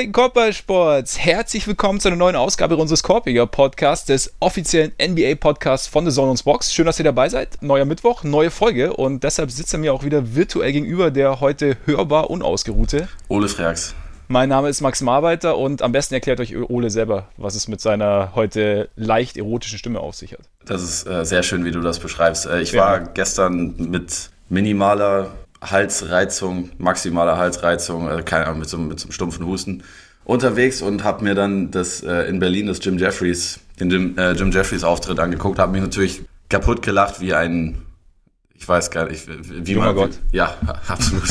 Gepflegten Korbballsports, herzlich willkommen zu einer neuen Ausgabe unseres Korbiger Podcasts, des offiziellen NBA Podcasts von The Zone Box. Schön, dass ihr dabei seid. Neuer Mittwoch, neue Folge und deshalb sitzt er mir auch wieder virtuell gegenüber, der heute hörbar unausgeruhte. Ole Freaks. Mein Name ist Max Marbeiter und am besten erklärt euch Ole selber, was es mit seiner heute leicht erotischen Stimme auf sich hat. Das ist äh, sehr schön, wie du das beschreibst. Äh, ich ja. war gestern mit minimaler Halsreizung, maximale Halsreizung, äh, keine Ahnung, mit so, mit so einem stumpfen Husten unterwegs und habe mir dann das äh, in Berlin das Jim Jeffries, den Jim, äh, Jim Jeffries Auftritt angeguckt, habe mich natürlich kaputt gelacht wie ein, ich weiß gar nicht, wie Junger man, Gott. ja, absolut,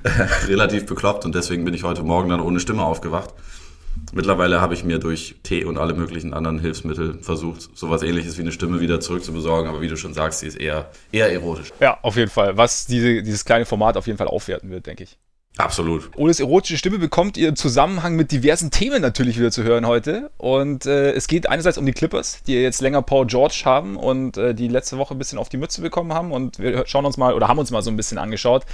relativ bekloppt und deswegen bin ich heute Morgen dann ohne Stimme aufgewacht. Mittlerweile habe ich mir durch Tee und alle möglichen anderen Hilfsmittel versucht, sowas ähnliches wie eine Stimme wieder zurückzubesorgen. Aber wie du schon sagst, sie ist eher, eher erotisch. Ja, auf jeden Fall. Was diese, dieses kleine Format auf jeden Fall aufwerten wird, denke ich. Absolut. Oles erotische Stimme bekommt ihr im Zusammenhang mit diversen Themen natürlich wieder zu hören heute. Und äh, es geht einerseits um die Clippers, die jetzt länger Paul George haben und äh, die letzte Woche ein bisschen auf die Mütze bekommen haben. Und wir schauen uns mal oder haben uns mal so ein bisschen angeschaut,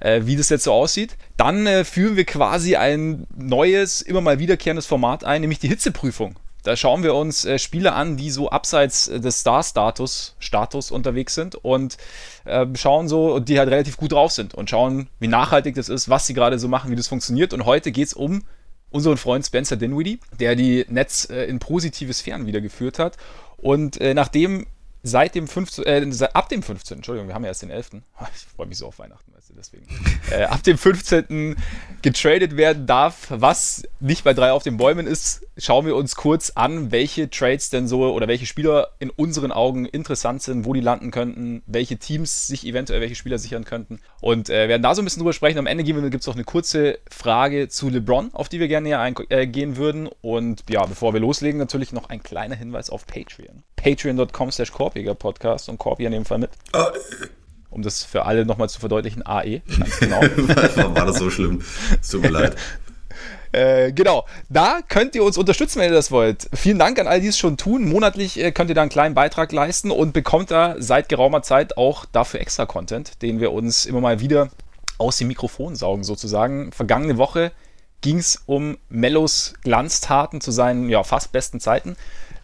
äh, wie das jetzt so aussieht. Dann äh, führen wir quasi ein neues, immer mal wiederkehrendes Format ein, nämlich die Hitzeprüfung. Da schauen wir uns äh, Spieler an, die so abseits äh, des Star-Status Status unterwegs sind und äh, schauen so, die halt relativ gut drauf sind und schauen, wie nachhaltig das ist, was sie gerade so machen, wie das funktioniert. Und heute geht es um unseren Freund Spencer Dinwiddie, der die Netz äh, in positive Sphären wiedergeführt hat. Und äh, nachdem seit dem 15, äh, ab dem 15, Entschuldigung, wir haben ja erst den 11. Ich freue mich so auf Weihnachten, deswegen. äh, ab dem 15. getradet werden darf, was nicht bei drei auf den Bäumen ist, schauen wir uns kurz an, welche Trades denn so oder welche Spieler in unseren Augen interessant sind, wo die landen könnten, welche Teams sich eventuell welche Spieler sichern könnten. Und äh, werden da so ein bisschen drüber sprechen. Am Ende gibt es noch eine kurze Frage zu LeBron, auf die wir gerne näher eingehen äh, würden. Und ja, bevor wir loslegen, natürlich noch ein kleiner Hinweis auf Patreon. Patreon.com slash Podcast und Korpi in dem mit. Oh. Um das für alle nochmal zu verdeutlichen, AE, ganz genau. War das so schlimm? Es tut mir leid. Äh, genau, da könnt ihr uns unterstützen, wenn ihr das wollt. Vielen Dank an all die es schon tun. Monatlich äh, könnt ihr da einen kleinen Beitrag leisten und bekommt da seit geraumer Zeit auch dafür extra Content, den wir uns immer mal wieder aus dem Mikrofon saugen, sozusagen. Vergangene Woche ging es um Mellos Glanztaten zu seinen ja, fast besten Zeiten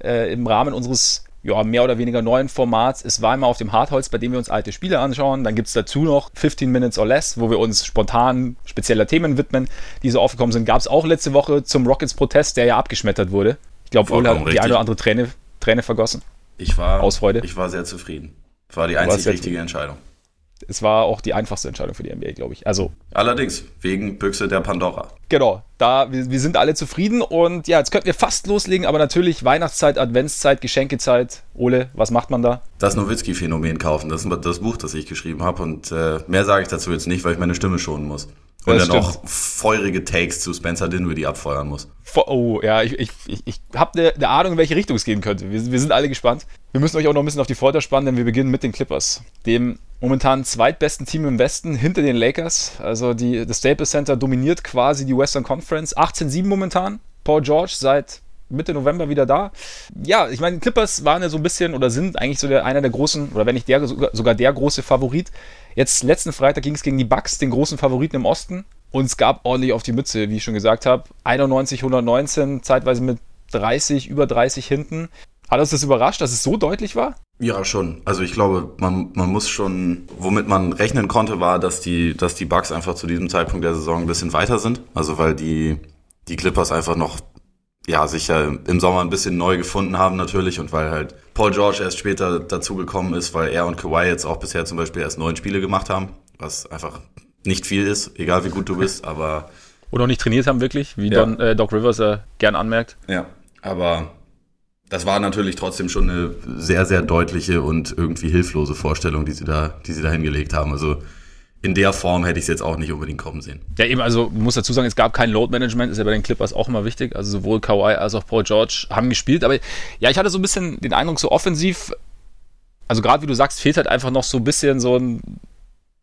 äh, im Rahmen unseres ja, mehr oder weniger neuen Formats. Es war immer auf dem Hartholz, bei dem wir uns alte Spiele anschauen. Dann gibt es dazu noch 15 Minutes or Less, wo wir uns spontan spezieller Themen widmen, die so aufgekommen sind. Gab es auch letzte Woche zum Rockets-Protest, der ja abgeschmettert wurde. Ich glaube, Ole hat die eine oder andere Träne, Träne vergossen. Ich war, Aus Freude. Ich war sehr zufrieden. War die einzig richtige Entscheidung es war auch die einfachste Entscheidung für die NBA, glaube ich. Also allerdings wegen Büchse der Pandora. Genau, da wir, wir, sind alle zufrieden und ja, jetzt könnten wir fast loslegen, aber natürlich Weihnachtszeit, Adventszeit, Geschenkezeit. Ole, was macht man da? Das Nowitzki-Phänomen kaufen. Das ist das Buch, das ich geschrieben habe und äh, mehr sage ich dazu jetzt nicht, weil ich meine Stimme schonen muss. Und das dann stimmt. auch feurige Takes zu Spencer Dinwiddie abfeuern muss. Oh, ja, ich, ich, ich, habe eine ne Ahnung, in welche Richtung es gehen könnte. Wir, wir sind alle gespannt. Wir müssen euch auch noch ein bisschen auf die Folter spannen, denn wir beginnen mit den Clippers. Dem momentan zweitbesten Team im Westen hinter den Lakers. Also die, das Staples Center dominiert quasi die Western Conference. 18-7 momentan. Paul George seit Mitte November wieder da. Ja, ich meine, die Clippers waren ja so ein bisschen oder sind eigentlich so der, einer der großen, oder wenn nicht der, sogar der große Favorit. Jetzt letzten Freitag ging es gegen die Bucks, den großen Favoriten im Osten. Und es gab ordentlich auf die Mütze, wie ich schon gesagt habe. 91, 119, zeitweise mit 30, über 30 hinten. Hat uns das überrascht, dass es so deutlich war? Ja, schon. Also ich glaube, man, man muss schon, womit man rechnen konnte, war, dass die, dass die Bugs einfach zu diesem Zeitpunkt der Saison ein bisschen weiter sind. Also weil die, die Clippers einfach noch, ja, sich ja im Sommer ein bisschen neu gefunden haben natürlich und weil halt Paul George erst später dazugekommen ist, weil er und Kawhi jetzt auch bisher zum Beispiel erst neun Spiele gemacht haben, was einfach nicht viel ist, egal wie gut du bist, aber. Oder auch nicht trainiert haben wirklich, wie ja. Don, äh, Doc Rivers äh, gern anmerkt. Ja, aber das war natürlich trotzdem schon eine sehr, sehr deutliche und irgendwie hilflose Vorstellung, die sie da, die sie da hingelegt haben. Also in der Form hätte ich es jetzt auch nicht unbedingt kommen sehen. Ja, eben, also muss dazu sagen, es gab kein Load Management, ist ja bei den Clippers auch immer wichtig. Also sowohl Kawhi als auch Paul George haben gespielt. Aber ja, ich hatte so ein bisschen den Eindruck, so offensiv, also gerade wie du sagst, fehlt halt einfach noch so ein bisschen so ein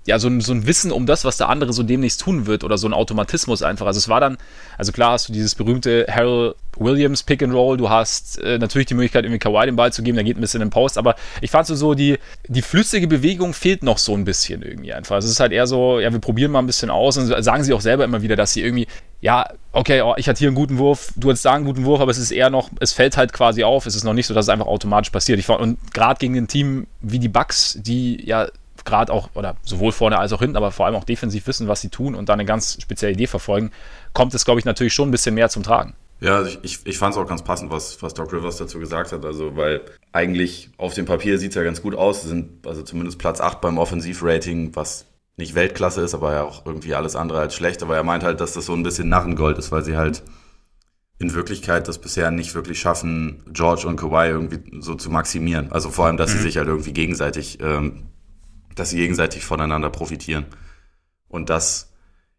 ja, so ein, so ein Wissen um das, was der andere so demnächst tun wird oder so ein Automatismus einfach. Also es war dann, also klar hast du dieses berühmte Harold Williams Pick and Roll, du hast äh, natürlich die Möglichkeit, irgendwie Kawhi den Ball zu geben, der geht ein bisschen im Post, aber ich fand so, so die, die flüssige Bewegung fehlt noch so ein bisschen irgendwie einfach. Also es ist halt eher so, ja, wir probieren mal ein bisschen aus und sagen sie auch selber immer wieder, dass sie irgendwie ja, okay, oh, ich hatte hier einen guten Wurf, du hattest da einen guten Wurf, aber es ist eher noch, es fällt halt quasi auf, es ist noch nicht so, dass es einfach automatisch passiert. Ich, und gerade gegen ein Team wie die Bucks, die ja gerade auch, oder sowohl vorne als auch hinten, aber vor allem auch defensiv wissen, was sie tun und da eine ganz spezielle Idee verfolgen, kommt es, glaube ich, natürlich schon ein bisschen mehr zum Tragen. Ja, also ich, ich, ich fand es auch ganz passend, was, was Doc Rivers dazu gesagt hat. Also, weil eigentlich auf dem Papier sieht es ja ganz gut aus. Sie sind also zumindest Platz 8 beim Offensivrating, was nicht Weltklasse ist, aber ja auch irgendwie alles andere als schlecht. Aber er meint halt, dass das so ein bisschen Narrengold ist, weil sie halt in Wirklichkeit das bisher nicht wirklich schaffen, George und Kawhi irgendwie so zu maximieren. Also vor allem, dass mhm. sie sich halt irgendwie gegenseitig, ähm, dass sie gegenseitig voneinander profitieren. Und das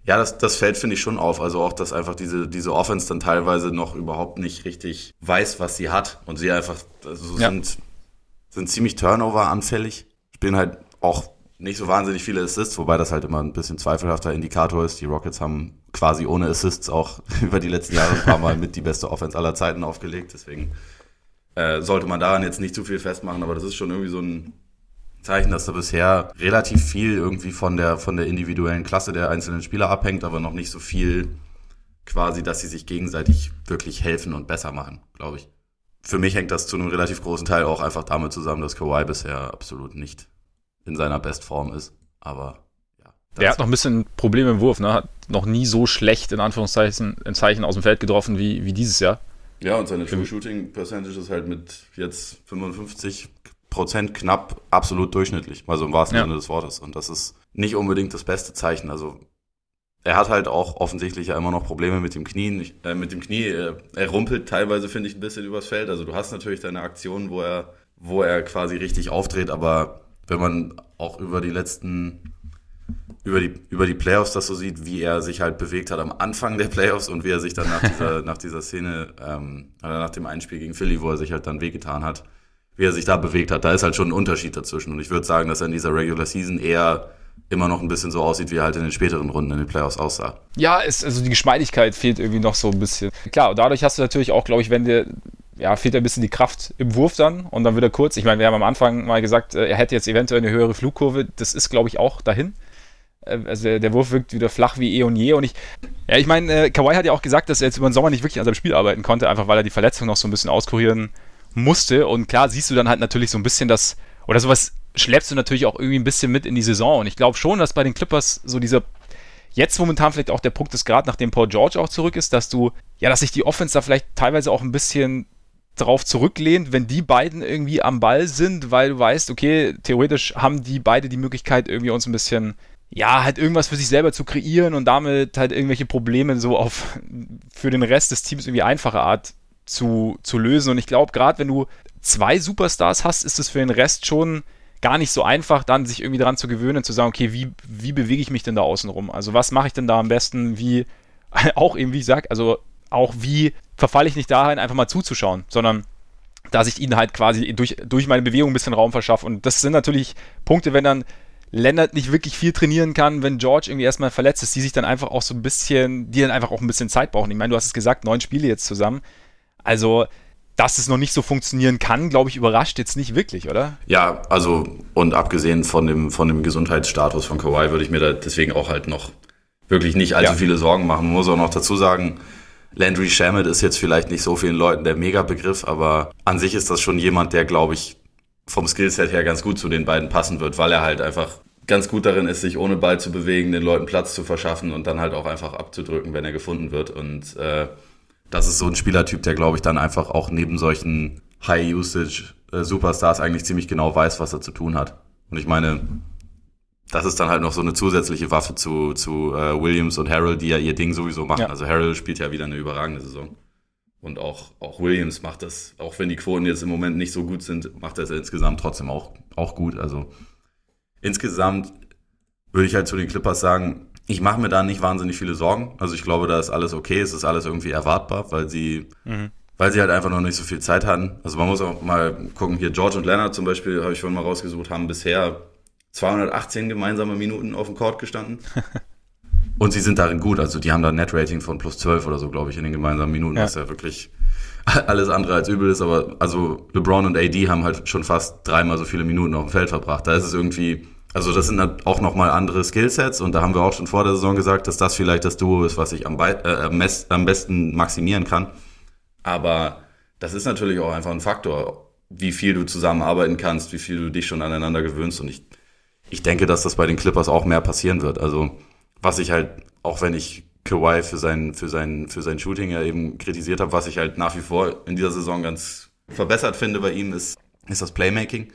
ja, das, das fällt, finde ich, schon auf. Also auch, dass einfach diese, diese Offense dann teilweise noch überhaupt nicht richtig weiß, was sie hat. Und sie einfach also ja. sind, sind ziemlich Turnover-anfällig. Spielen halt auch nicht so wahnsinnig viele Assists, wobei das halt immer ein bisschen zweifelhafter Indikator ist. Die Rockets haben quasi ohne Assists auch über die letzten Jahre ein paar Mal mit die beste Offense aller Zeiten aufgelegt. Deswegen äh, sollte man daran jetzt nicht zu viel festmachen, aber das ist schon irgendwie so ein Zeichen, dass da bisher relativ viel irgendwie von der, von der individuellen Klasse der einzelnen Spieler abhängt, aber noch nicht so viel quasi, dass sie sich gegenseitig wirklich helfen und besser machen, glaube ich. Für mich hängt das zu einem relativ großen Teil auch einfach damit zusammen, dass Kawhi bisher absolut nicht in seiner Bestform ist. Aber ja. Er hat noch ein bisschen Probleme im Wurf, ne? Hat noch nie so schlecht in Anführungszeichen in Zeichen aus dem Feld getroffen wie, wie dieses Jahr. Ja, und seine True Shooting Percentage ist halt mit jetzt 55 Prozent knapp absolut durchschnittlich, also im wahrsten ja. Sinne des Wortes. Und das ist nicht unbedingt das beste Zeichen. Also er hat halt auch offensichtlich ja immer noch Probleme mit dem Knie. Äh, mit dem Knie, äh, er rumpelt teilweise, finde ich, ein bisschen übers Feld. Also du hast natürlich deine Aktionen, wo er, wo er quasi richtig aufdreht, aber wenn man auch über die letzten, über die, über die Playoffs das so sieht, wie er sich halt bewegt hat am Anfang der Playoffs und wie er sich dann nach dieser, nach dieser Szene, ähm, nach dem Einspiel gegen Philly, wo er sich halt dann wehgetan hat, wie er sich da bewegt hat. Da ist halt schon ein Unterschied dazwischen. Und ich würde sagen, dass er in dieser Regular Season eher immer noch ein bisschen so aussieht, wie er halt in den späteren Runden in den Playoffs aussah. Ja, ist, also die Geschmeidigkeit fehlt irgendwie noch so ein bisschen. Klar, dadurch hast du natürlich auch, glaube ich, wenn dir, ja, fehlt ein bisschen die Kraft im Wurf dann und dann wird er kurz. Ich meine, wir haben am Anfang mal gesagt, äh, er hätte jetzt eventuell eine höhere Flugkurve. Das ist, glaube ich, auch dahin. Äh, also der Wurf wirkt wieder flach wie eh und je. Und ich, ja, ich meine, äh, Kawhi hat ja auch gesagt, dass er jetzt über den Sommer nicht wirklich an seinem Spiel arbeiten konnte, einfach weil er die Verletzung noch so ein bisschen auskurieren musste. Und klar siehst du dann halt natürlich so ein bisschen das, oder sowas schleppst du natürlich auch irgendwie ein bisschen mit in die Saison. Und ich glaube schon, dass bei den Clippers so dieser, jetzt momentan vielleicht auch der Punkt ist, gerade nachdem Paul George auch zurück ist, dass du, ja, dass sich die Offense da vielleicht teilweise auch ein bisschen drauf zurücklehnt, wenn die beiden irgendwie am Ball sind, weil du weißt, okay, theoretisch haben die beide die Möglichkeit, irgendwie uns ein bisschen, ja, halt irgendwas für sich selber zu kreieren und damit halt irgendwelche Probleme so auf für den Rest des Teams irgendwie einfache Art zu, zu lösen. Und ich glaube, gerade wenn du zwei Superstars hast, ist es für den Rest schon gar nicht so einfach, dann sich irgendwie daran zu gewöhnen, zu sagen, okay, wie, wie bewege ich mich denn da außen rum? Also was mache ich denn da am besten? Wie, auch eben, wie ich sage, also auch wie verfalle ich nicht dahin, einfach mal zuzuschauen, sondern dass ich ihnen halt quasi durch, durch meine Bewegung ein bisschen Raum verschaffe. Und das sind natürlich Punkte, wenn dann Lennart nicht wirklich viel trainieren kann, wenn George irgendwie erstmal verletzt ist, die sich dann einfach auch so ein bisschen, die dann einfach auch ein bisschen Zeit brauchen. Ich meine, du hast es gesagt, neun Spiele jetzt zusammen. Also, dass es noch nicht so funktionieren kann, glaube ich, überrascht jetzt nicht wirklich, oder? Ja, also, und abgesehen von dem, von dem Gesundheitsstatus von Kawhi würde ich mir da deswegen auch halt noch wirklich nicht allzu ja. viele Sorgen machen. Man muss auch noch dazu sagen, Landry Shamet ist jetzt vielleicht nicht so vielen Leuten der Mega-Begriff, aber an sich ist das schon jemand, der, glaube ich, vom Skillset her ganz gut zu den beiden passen wird, weil er halt einfach ganz gut darin ist, sich ohne Ball zu bewegen, den Leuten Platz zu verschaffen und dann halt auch einfach abzudrücken, wenn er gefunden wird. Und äh, das ist so ein Spielertyp, der, glaube ich, dann einfach auch neben solchen High-Usage-Superstars äh, eigentlich ziemlich genau weiß, was er zu tun hat. Und ich meine, das ist dann halt noch so eine zusätzliche Waffe zu, zu äh, Williams und Harold, die ja ihr Ding sowieso machen. Ja. Also Harold spielt ja wieder eine überragende Saison. Und auch, auch Williams macht das, auch wenn die Quoten jetzt im Moment nicht so gut sind, macht er es insgesamt trotzdem auch, auch gut. Also insgesamt würde ich halt zu den Clippers sagen, ich mache mir da nicht wahnsinnig viele Sorgen. Also ich glaube, da ist alles okay, es ist alles irgendwie erwartbar, weil sie, mhm. weil sie halt einfach noch nicht so viel Zeit hatten. Also man muss auch mal gucken, hier George und Leonard zum Beispiel, habe ich vorhin mal rausgesucht, haben bisher 218 gemeinsame Minuten auf dem Court gestanden. und sie sind darin gut. Also die haben da ein Net-Rating von plus 12 oder so, glaube ich, in den gemeinsamen Minuten, ja. was ja wirklich alles andere als übel ist. Aber also LeBron und AD haben halt schon fast dreimal so viele Minuten auf dem Feld verbracht. Da ist es irgendwie Also das sind auch nochmal andere Skillsets und da haben wir auch schon vor der Saison gesagt, dass das vielleicht das Duo ist, was ich am, äh, am besten maximieren kann. Aber das ist natürlich auch einfach ein Faktor, wie viel du zusammenarbeiten kannst, wie viel du dich schon aneinander gewöhnst und ich, ich denke, dass das bei den Clippers auch mehr passieren wird. Also was ich halt, auch wenn ich Kawhi für sein, für sein, für sein Shooting ja eben kritisiert habe, was ich halt nach wie vor in dieser Saison ganz verbessert finde bei ihm, ist, ist das Playmaking.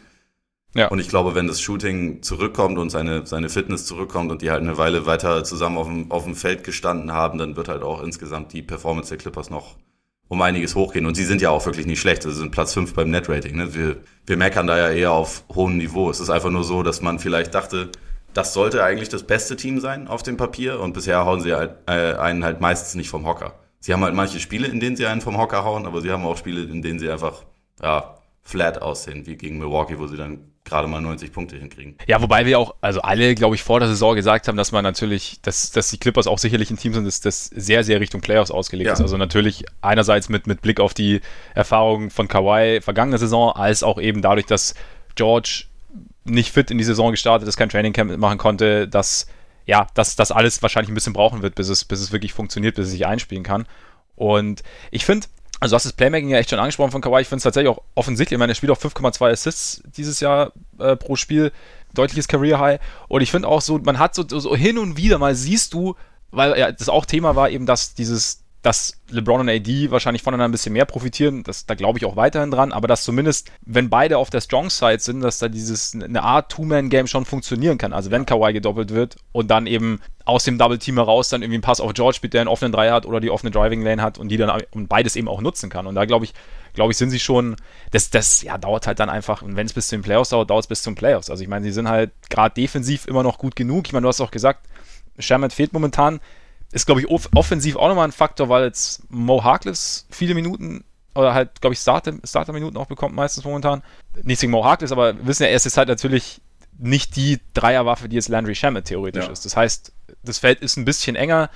Ja. Und ich glaube, wenn das Shooting zurückkommt und seine, seine Fitness zurückkommt und die halt eine Weile weiter zusammen auf dem, auf dem Feld gestanden haben, dann wird halt auch insgesamt die Performance der Clippers noch um einiges hochgehen. Und sie sind ja auch wirklich nicht schlecht. Sie sind Platz 5 beim Netrating. Ne? Wir, wir meckern da ja eher auf hohem Niveau. Es ist einfach nur so, dass man vielleicht dachte, das sollte eigentlich das beste Team sein auf dem Papier und bisher hauen sie halt, äh, einen halt meistens nicht vom Hocker. Sie haben halt manche Spiele, in denen sie einen vom Hocker hauen, aber sie haben auch Spiele, in denen sie einfach ja, flat aussehen, wie gegen Milwaukee, wo sie dann gerade mal 90 Punkte hinkriegen. Ja, wobei wir auch, also alle, glaube ich, vor der Saison gesagt haben, dass man natürlich, dass, dass die Clippers auch sicherlich ein Team sind, das, das sehr, sehr Richtung Playoffs ausgelegt ja. ist. Also natürlich einerseits mit, mit Blick auf die Erfahrungen von Kawhi vergangene Saison, als auch eben dadurch, dass George nicht fit in die Saison gestartet ist, kein Trainingcamp machen konnte, dass ja, dass das alles wahrscheinlich ein bisschen brauchen wird, bis es, bis es wirklich funktioniert, bis es sich einspielen kann. Und ich finde, also du hast das Playmaking ja echt schon angesprochen von Kawhi, ich finde es tatsächlich auch offensichtlich, ich meine, er spielt auch 5,2 Assists dieses Jahr äh, pro Spiel, deutliches Career High. Und ich finde auch so, man hat so, so hin und wieder mal siehst du, weil ja, das auch Thema war eben, dass dieses dass LeBron und AD wahrscheinlich voneinander ein bisschen mehr profitieren, das, da glaube ich auch weiterhin dran, aber dass zumindest, wenn beide auf der Strong Side sind, dass da dieses eine Art Two-Man-Game schon funktionieren kann. Also wenn Kawhi gedoppelt wird und dann eben aus dem Double-Team heraus dann irgendwie ein Pass auf George spielt, der einen offenen Dreier hat oder die offene Driving Lane hat und die dann und beides eben auch nutzen kann. Und da glaube ich, glaube ich, sind sie schon, das, das ja, dauert halt dann einfach, und wenn es bis zu den Playoffs dauert, dauert es bis zum Playoffs. Also ich meine, sie sind halt gerade defensiv immer noch gut genug. Ich meine, du hast auch gesagt, Sherman fehlt momentan ist, glaube ich, off offensiv auch nochmal ein Faktor, weil jetzt Mo Harkless viele Minuten oder halt, glaube ich, Starter-Minuten auch bekommt meistens momentan. Nichts gegen Mo Harkless, aber wir wissen ja, er ist jetzt halt natürlich nicht die Dreierwaffe, die jetzt Landry Shamet theoretisch ja. ist. Das heißt, das Feld ist ein bisschen enger.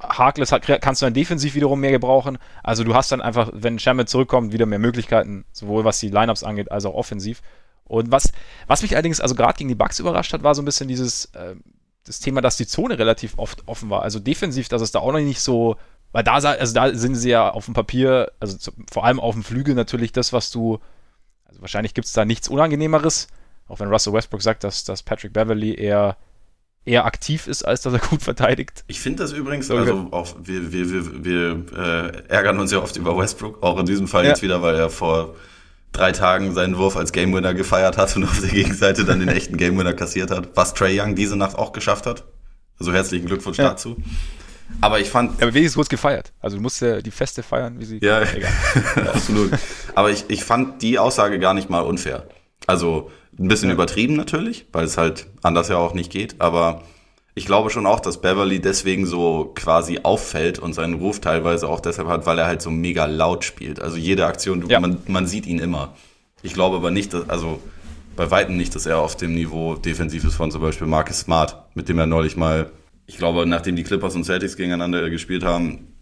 Harkless hat, kannst du dann defensiv wiederum mehr gebrauchen. Also du hast dann einfach, wenn Shamet zurückkommt, wieder mehr Möglichkeiten, sowohl was die Lineups angeht, als auch offensiv. Und was, was mich allerdings, also gerade gegen die Bugs überrascht hat, war so ein bisschen dieses, äh, das Thema, dass die Zone relativ oft offen war. Also defensiv, dass es da auch noch nicht so, weil da, also da sind sie ja auf dem Papier, also zu, vor allem auf dem Flügel natürlich das, was du, also wahrscheinlich gibt es da nichts Unangenehmeres, auch wenn Russell Westbrook sagt, dass, dass Patrick Beverly eher eher aktiv ist, als dass er gut verteidigt. Ich finde das übrigens, also auch, wir, wir, wir, wir äh, ärgern uns ja oft über Westbrook, auch in diesem Fall ja. jetzt wieder, weil er vor drei Tagen seinen Wurf als Game Winner gefeiert hat und auf der Gegenseite dann den echten Game Winner kassiert hat, was Trey Young diese Nacht auch geschafft hat. Also herzlichen Glückwunsch ja. dazu. Aber ich fand. Ja, aber wenigstens kurz gefeiert. Also du musst ja die Feste feiern, wie sie. Ja, egal. absolut. Aber ich, ich fand die Aussage gar nicht mal unfair. Also ein bisschen ja. übertrieben natürlich, weil es halt anders ja auch nicht geht, aber ich glaube schon auch, dass Beverly deswegen so quasi auffällt und seinen Ruf teilweise auch deshalb hat, weil er halt so mega laut spielt. Also jede Aktion, ja. man, man sieht ihn immer. Ich glaube aber nicht, dass, also bei Weitem nicht, dass er auf dem Niveau defensiv ist von zum Beispiel Marcus Smart, mit dem er neulich mal, ich glaube, nachdem die Clippers und Celtics gegeneinander gespielt haben,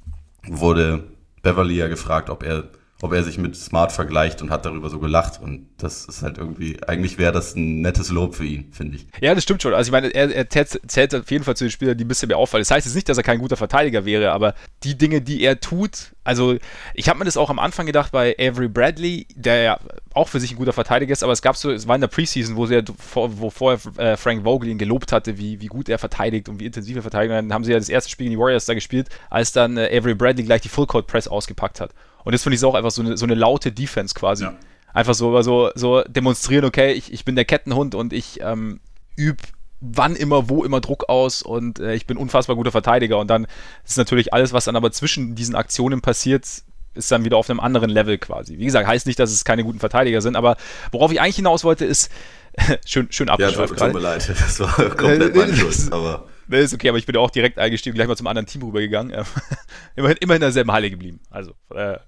wurde Beverly ja gefragt, ob er ob er sich mit Smart vergleicht und hat darüber so gelacht. Und das ist halt irgendwie, eigentlich wäre das ein nettes Lob für ihn, finde ich. Ja, das stimmt schon. Also ich meine, er, er zählt auf jeden Fall zu den Spielern, die ein bisschen mehr auffallen. Das heißt jetzt nicht, dass er kein guter Verteidiger wäre, aber die Dinge, die er tut, also ich habe mir das auch am Anfang gedacht bei Avery Bradley, der ja auch für sich ein guter Verteidiger ist, aber es gab so, es war in der Preseason, wo, sie, wo vorher äh, Frank Vogel ihn gelobt hatte, wie, wie gut er verteidigt und wie intensiv er verteidigt. Und dann haben sie ja das erste Spiel gegen die Warriors da gespielt, als dann äh, Avery Bradley gleich die Full Court Press ausgepackt hat. Und das finde ich auch einfach so eine, so eine laute Defense quasi. Ja. Einfach so, so, so demonstrieren, okay, ich, ich bin der Kettenhund und ich ähm, übe wann immer, wo immer Druck aus und äh, ich bin unfassbar guter Verteidiger. Und dann ist natürlich alles, was dann aber zwischen diesen Aktionen passiert, ist dann wieder auf einem anderen Level quasi. Wie gesagt, heißt nicht, dass es keine guten Verteidiger sind, aber worauf ich eigentlich hinaus wollte, ist schön, schön abgeschweift. Ja, tut, tut mir leid, das war komplett mein Schuld, aber. Ne, ist okay, aber ich bin ja auch direkt eingestiegen, gleich mal zum anderen Team rübergegangen. immerhin, immerhin in derselben Halle geblieben. Also, äh,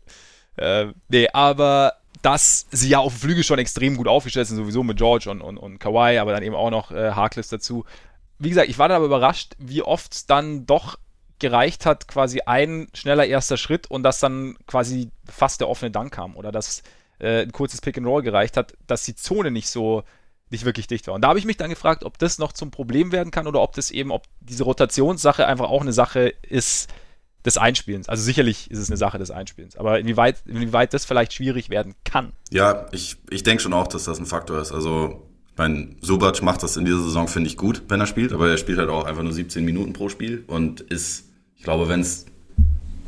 äh, nee, aber dass sie ja auf dem Flügel schon extrem gut aufgestellt sind, sowieso mit George und, und, und Kawhi, aber dann eben auch noch äh, Harkless dazu. Wie gesagt, ich war dann aber überrascht, wie oft es dann doch gereicht hat, quasi ein schneller erster Schritt und dass dann quasi fast der offene Dank kam oder dass äh, ein kurzes Pick and Roll gereicht hat, dass die Zone nicht so nicht wirklich dicht war. Und da habe ich mich dann gefragt, ob das noch zum Problem werden kann oder ob das eben, ob diese Rotationssache einfach auch eine Sache ist des Einspielens. Also sicherlich ist es eine Sache des Einspielens, aber inwieweit, inwieweit das vielleicht schwierig werden kann. Ja, ich, ich denke schon auch, dass das ein Faktor ist. Also, ich meine, Subac macht das in dieser Saison, finde ich, gut, wenn er spielt, aber er spielt halt auch einfach nur 17 Minuten pro Spiel und ist, ich glaube, wenn es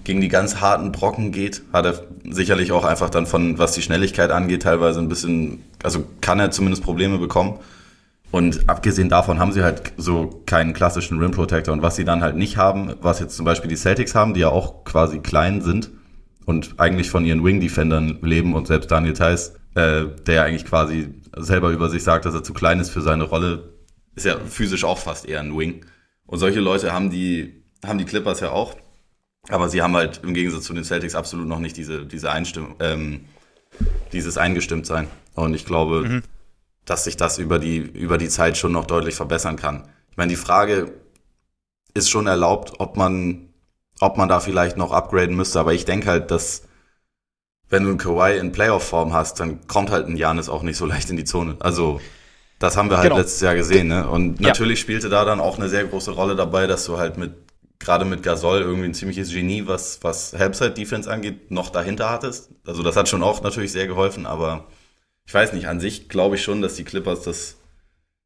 gegen die ganz harten Brocken geht, hat er sicherlich auch einfach dann von, was die Schnelligkeit angeht, teilweise ein bisschen, also kann er zumindest Probleme bekommen. Und abgesehen davon haben sie halt so keinen klassischen Rim Protector. Und was sie dann halt nicht haben, was jetzt zum Beispiel die Celtics haben, die ja auch quasi klein sind und eigentlich von ihren Wing Defendern leben und selbst Daniel Theiss, äh, der ja eigentlich quasi selber über sich sagt, dass er zu klein ist für seine Rolle, ist ja physisch auch fast eher ein Wing. Und solche Leute haben die, haben die Clippers ja auch. Aber sie haben halt im Gegensatz zu den Celtics absolut noch nicht diese, diese Einstimmung, ähm, dieses Eingestimmtsein. Und ich glaube, mhm. dass sich das über die, über die Zeit schon noch deutlich verbessern kann. Ich meine, die Frage ist schon erlaubt, ob man, ob man da vielleicht noch upgraden müsste. Aber ich denke halt, dass wenn du einen Kawhi in Playoff-Form hast, dann kommt halt ein Janis auch nicht so leicht in die Zone. Also, das haben wir halt genau. letztes Jahr gesehen, ne? Und natürlich ja. spielte da dann auch eine sehr große Rolle dabei, dass du halt mit gerade mit Gasol irgendwie ein ziemliches Genie, was, was Helpside-Defense angeht, noch dahinter hattest. Also das hat schon auch natürlich sehr geholfen, aber ich weiß nicht, an sich glaube ich schon, dass die Clippers das,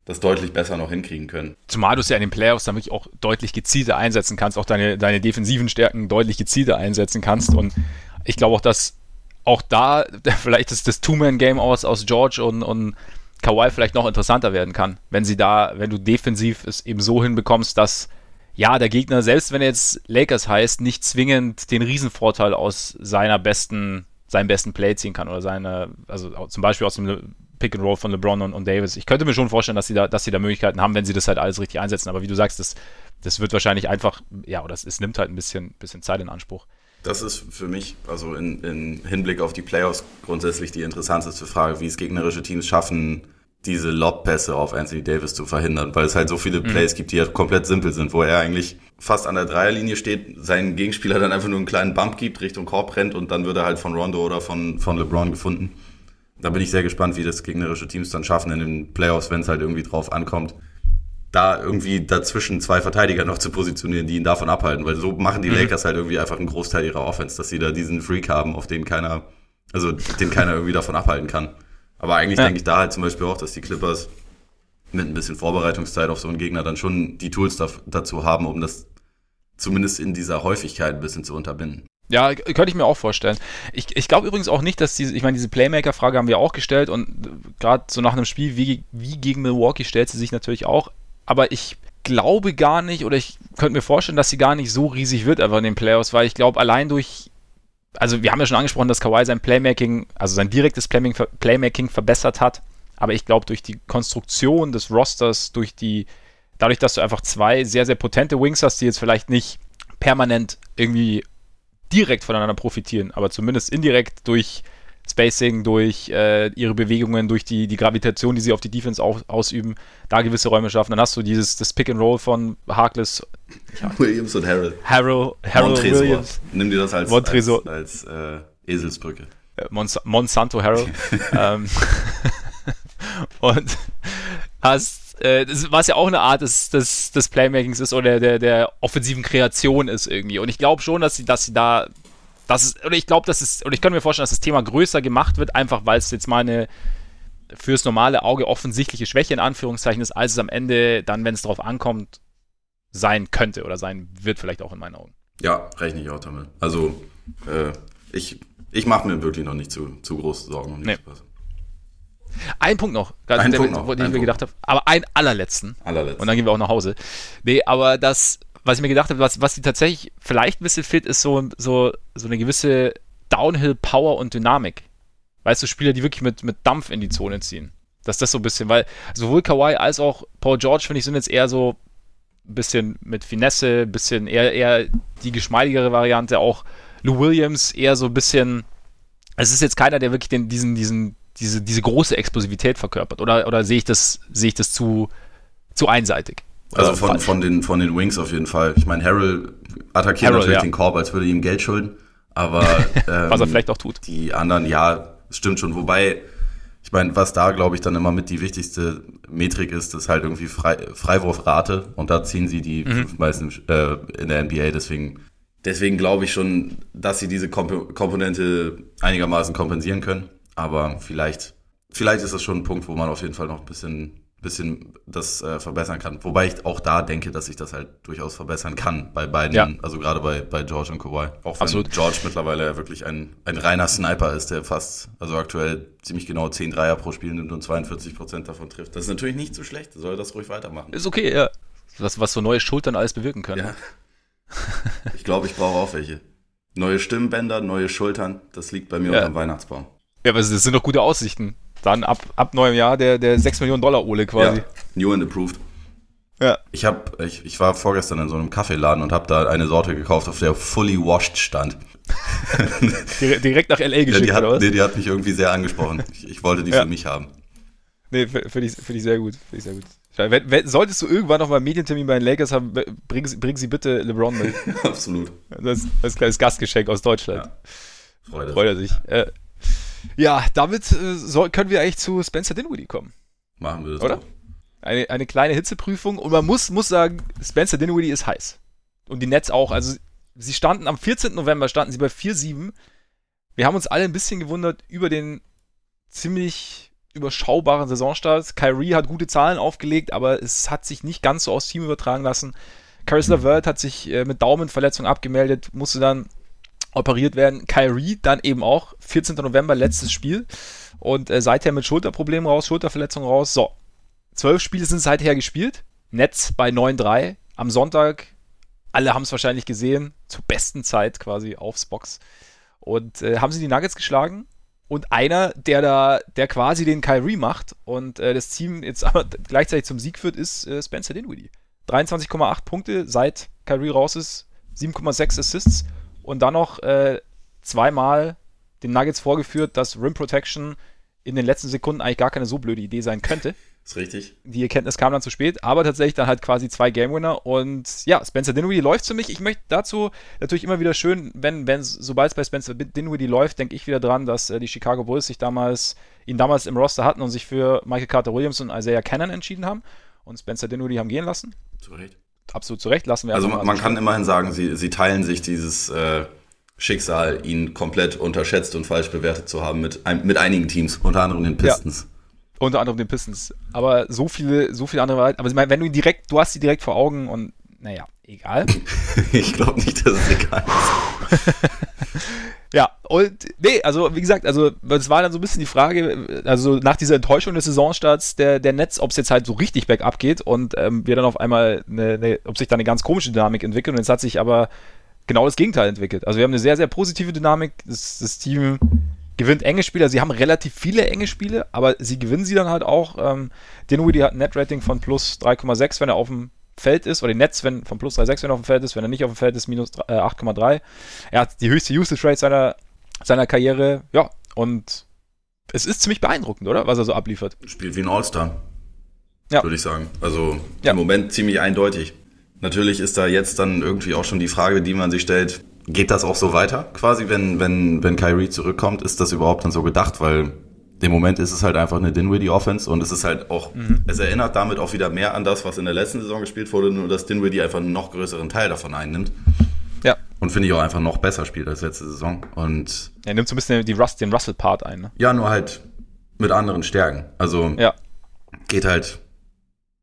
das deutlich besser noch hinkriegen können. Zumal du es ja in den Playoffs wirklich auch deutlich gezielter einsetzen kannst, auch deine, deine defensiven Stärken deutlich gezielter einsetzen kannst. Und ich glaube auch, dass auch da vielleicht ist das Two-Man-Game aus, aus George und, und Kawhi vielleicht noch interessanter werden kann, wenn sie da, wenn du defensiv es eben so hinbekommst, dass ja, der Gegner, selbst wenn er jetzt Lakers heißt, nicht zwingend den Riesenvorteil aus seiner besten, seinem besten Play ziehen kann oder seine, also zum Beispiel aus dem Pick and Roll von LeBron und, und, Davis. Ich könnte mir schon vorstellen, dass sie da, dass sie da Möglichkeiten haben, wenn sie das halt alles richtig einsetzen. Aber wie du sagst, das, das wird wahrscheinlich einfach, ja, oder es nimmt halt ein bisschen, bisschen Zeit in Anspruch. Das ist für mich, also in, in Hinblick auf die Playoffs, grundsätzlich die interessanteste Frage, wie es gegnerische Teams schaffen, diese Lobpässe auf Anthony Davis zu verhindern, weil es halt so viele mhm. Plays gibt, die ja komplett simpel sind, wo er eigentlich fast an der Dreierlinie steht, seinen Gegenspieler dann einfach nur einen kleinen Bump gibt, Richtung Korb rennt und dann wird er halt von Rondo oder von, von LeBron gefunden. Da bin ich sehr gespannt, wie das gegnerische Teams dann schaffen in den Playoffs, wenn es halt irgendwie drauf ankommt, da irgendwie dazwischen zwei Verteidiger noch zu positionieren, die ihn davon abhalten, weil so machen die mhm. Lakers halt irgendwie einfach einen Großteil ihrer Offense, dass sie da diesen Freak haben, auf den keiner, also den keiner irgendwie davon abhalten kann. Aber eigentlich ja. denke ich da halt zum Beispiel auch, dass die Clippers mit ein bisschen Vorbereitungszeit auf so einen Gegner dann schon die Tools da, dazu haben, um das zumindest in dieser Häufigkeit ein bisschen zu unterbinden. Ja, könnte ich mir auch vorstellen. Ich, ich glaube übrigens auch nicht, dass diese, ich meine, diese Playmaker-Frage haben wir auch gestellt und gerade so nach einem Spiel wie, wie gegen Milwaukee stellt sie sich natürlich auch. Aber ich glaube gar nicht oder ich könnte mir vorstellen, dass sie gar nicht so riesig wird einfach in den Playoffs, weil ich glaube, allein durch also wir haben ja schon angesprochen, dass Kawhi sein Playmaking, also sein direktes Playmaking verbessert hat. Aber ich glaube, durch die Konstruktion des Rosters, durch die, dadurch, dass du einfach zwei sehr, sehr potente Wings hast, die jetzt vielleicht nicht permanent irgendwie direkt voneinander profitieren, aber zumindest indirekt durch Spacing, durch äh, ihre Bewegungen, durch die, die Gravitation, die sie auf die Defense auch, ausüben, da gewisse Räume schaffen. Dann hast du dieses das Pick and Roll von Harkless. Ja, Williams und Harold. Harold, Harold Williams. Nimm dir das als, als, als äh, Eselsbrücke. Äh, Mons Monsanto Harold. ähm, und hast, äh, das, was ja auch eine Art des, des, des Playmakings ist oder der, der offensiven Kreation ist irgendwie. Und ich glaube schon, dass sie, dass sie da das ist, oder ich glaube, das ist, oder ich könnte mir vorstellen, dass das Thema größer gemacht wird, einfach weil es jetzt mal eine fürs normale Auge offensichtliche Schwäche in Anführungszeichen ist, als es am Ende dann, wenn es darauf ankommt, sein könnte oder sein wird vielleicht auch in meinen Augen. Ja, rechne ich auch damit. Also äh, ich, ich mache mir wirklich noch nicht zu, zu große Sorgen. Nee. Ein Punkt noch, ein der, Punkt noch, den ich mir gedacht habe, aber einen allerletzten. allerletzten. Und dann gehen wir auch nach Hause. Nee, aber das was ich mir gedacht habe, was, was die tatsächlich vielleicht ein bisschen fit, ist so, so, so eine gewisse Downhill-Power und Dynamik. Weißt du, Spieler, die wirklich mit, mit Dampf in die Zone ziehen. Dass das so ein bisschen, weil sowohl Kawhi als auch Paul George, finde ich, sind jetzt eher so ein bisschen mit Finesse, ein bisschen eher, eher die geschmeidigere Variante. Auch Lou Williams eher so ein bisschen. Es ist jetzt keiner, der wirklich den, diesen, diesen, diese, diese große Explosivität verkörpert. Oder, oder sehe ich das, sehe ich das zu, zu einseitig? Also von, von, den, von den Wings auf jeden Fall. Ich meine, Harrell attackiert Harrell, natürlich ja. den Korb, als würde ihm Geld schulden. Aber ähm, was er vielleicht auch tut. Die anderen, ja, stimmt schon. Wobei, ich Ich meine, was da, glaube ich, dann immer mit die wichtigste Metrik ist, ist halt irgendwie Frei Freiwurfrate. Und da ziehen sie die mhm. fünf meisten äh, in der NBA. Deswegen, deswegen glaube ich schon, dass sie diese Komp Komponente einigermaßen kompensieren können. Aber vielleicht, vielleicht ist das schon ein Punkt, wo man auf jeden Fall noch ein bisschen bisschen das äh, verbessern kann. Wobei ich auch da denke, dass ich das halt durchaus verbessern kann bei beiden, ja. also gerade bei, bei George und Kawhi. Auch wenn Absolut. George mittlerweile wirklich ein, ein reiner Sniper ist, der fast, also aktuell ziemlich genau 10 Dreier pro Spiel nimmt und 42 Prozent davon trifft. Das ist natürlich nicht so schlecht, soll das ruhig weitermachen. Ist okay, ja. Was, was so neue Schultern alles bewirken können. Ja. ich glaube, ich brauche auch welche. Neue Stimmbänder, neue Schultern, das liegt bei mir ja. unterm Weihnachtsbaum. Ja, aber das sind doch gute Aussichten. Dann ab, ab neuem Jahr der, der 6 Millionen Dollar Ole quasi. Ja, new and approved. Ja. Ich, hab, ich, ich war vorgestern in so einem Kaffeeladen und habe da eine Sorte gekauft, auf der fully washed stand. Direkt nach L.A. geschickt, ja, die hat, oder was? Nee, die hat mich irgendwie sehr angesprochen. Ich, ich wollte die ja. für mich haben. Nee, finde ich, find ich sehr gut. Find ich sehr gut. Wenn, wenn, solltest du irgendwann noch mal einen Medientermin bei den Lakers haben, bring, bring sie bitte LeBron mit. Absolut. Das, das ist ein kleines Gastgeschenk aus Deutschland. Ja. Freut, Freut er sich. Äh, ja, damit äh, soll, können wir eigentlich zu Spencer Dinwiddie kommen. Machen wir das. Oder? Eine, eine kleine Hitzeprüfung und man muss, muss sagen, Spencer Dinwiddie ist heiß. Und die Nets auch. Also sie standen am 14. November, standen sie bei 4-7. Wir haben uns alle ein bisschen gewundert über den ziemlich überschaubaren Saisonstart. Kyrie hat gute Zahlen aufgelegt, aber es hat sich nicht ganz so aus Team übertragen lassen. Caris LeVert hat sich äh, mit Daumenverletzung abgemeldet, musste dann operiert werden. Kyrie dann eben auch, 14. November, letztes Spiel. Und äh, seither mit Schulterproblemen raus, Schulterverletzung raus. So, zwölf Spiele sind seither gespielt. Netz bei 9-3 am Sonntag. Alle haben es wahrscheinlich gesehen, zur besten Zeit quasi aufs Box. Und äh, haben sie die Nuggets geschlagen. Und einer, der da, der quasi den Kyrie macht und äh, das Team jetzt aber gleichzeitig zum Sieg führt, ist äh, Spencer Dinwiddie. 23,8 Punkte seit Kyrie raus ist, 7,6 Assists und dann noch äh, zweimal den Nuggets vorgeführt, dass Rim Protection in den letzten Sekunden eigentlich gar keine so blöde Idee sein könnte. Ist richtig. Die Erkenntnis kam dann zu spät, aber tatsächlich dann halt quasi zwei Game Winner und ja, Spencer Dinwiddie läuft für mich. Ich möchte dazu natürlich immer wieder schön, wenn, wenn sobald es bei Spencer Dinwiddie läuft, denke ich wieder dran, dass äh, die Chicago Bulls sich damals, ihn damals im Roster hatten und sich für Michael Carter Williams und Isaiah Cannon entschieden haben und Spencer Dinwiddie haben gehen lassen. Zu Recht absolut zu Recht. Lassen wir also man, man kann immerhin sagen, sie, sie teilen sich dieses äh, Schicksal, ihn komplett unterschätzt und falsch bewertet zu haben mit, mit einigen Teams, unter anderem den Pistons. Ja. Unter anderem den Pistons. Aber so viele, so viele andere. Aber ich meine, wenn du ihn direkt, du hast sie direkt vor Augen und naja, egal. ich glaube nicht, dass es egal ist. Ja, und nee, also wie gesagt, also es war dann so ein bisschen die Frage, also nach dieser Enttäuschung des Saisonstarts der, der Netz, ob es jetzt halt so richtig bergab geht und ähm, wir dann auf einmal, eine, eine, ob sich da eine ganz komische Dynamik entwickelt und jetzt hat sich aber genau das Gegenteil entwickelt. Also wir haben eine sehr, sehr positive Dynamik, das, das Team gewinnt enge Spiele, sie haben relativ viele enge Spiele, aber sie gewinnen sie dann halt auch. Ähm, Dinwiddie hat ein Net-Rating von plus 3,6, wenn er auf dem Feld ist, oder die Netz, wenn von plus 3,6, wenn er auf dem Feld ist, wenn er nicht auf dem Feld ist, minus äh, 8,3. Er hat die höchste Usage Rate seiner, seiner Karriere, ja, und es ist ziemlich beeindruckend, oder? Was er so abliefert. Spielt wie ein All-Star. Ja. Würde ich sagen. Also ja. im Moment ziemlich eindeutig. Natürlich ist da jetzt dann irgendwie auch schon die Frage, die man sich stellt, geht das auch so weiter? Quasi, wenn, wenn, wenn Kyrie zurückkommt, ist das überhaupt dann so gedacht? Weil im Moment ist es halt einfach eine Dinwiddie-Offense und es ist halt auch, mhm. es erinnert damit auch wieder mehr an das, was in der letzten Saison gespielt wurde, nur dass Dinwiddie einfach einen noch größeren Teil davon einnimmt. Ja. Und finde ich auch einfach noch besser spielt als letzte Saison. Und er nimmt so ein bisschen die Rust, den Russell-Part ein, ne? Ja, nur halt mit anderen Stärken. Also ja. geht halt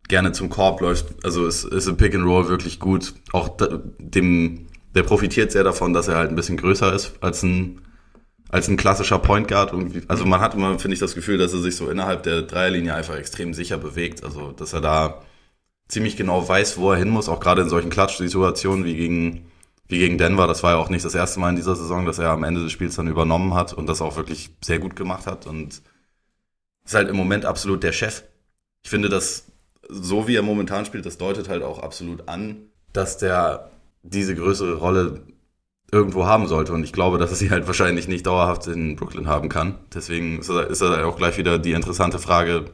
gerne zum Korb, läuft, also ist, ist im Pick and Roll wirklich gut. Auch dem, der profitiert sehr davon, dass er halt ein bisschen größer ist als ein als ein klassischer Point Guard. Irgendwie. Also man hat immer, finde ich, das Gefühl, dass er sich so innerhalb der Dreierlinie einfach extrem sicher bewegt. Also dass er da ziemlich genau weiß, wo er hin muss, auch gerade in solchen Klatsch-Situationen wie gegen, wie gegen Denver. Das war ja auch nicht das erste Mal in dieser Saison, dass er am Ende des Spiels dann übernommen hat und das auch wirklich sehr gut gemacht hat. Und ist halt im Moment absolut der Chef. Ich finde, dass so wie er momentan spielt, das deutet halt auch absolut an, dass der diese größere Rolle irgendwo haben sollte. Und ich glaube, dass er sie halt wahrscheinlich nicht dauerhaft in Brooklyn haben kann. Deswegen ist er auch gleich wieder die interessante Frage,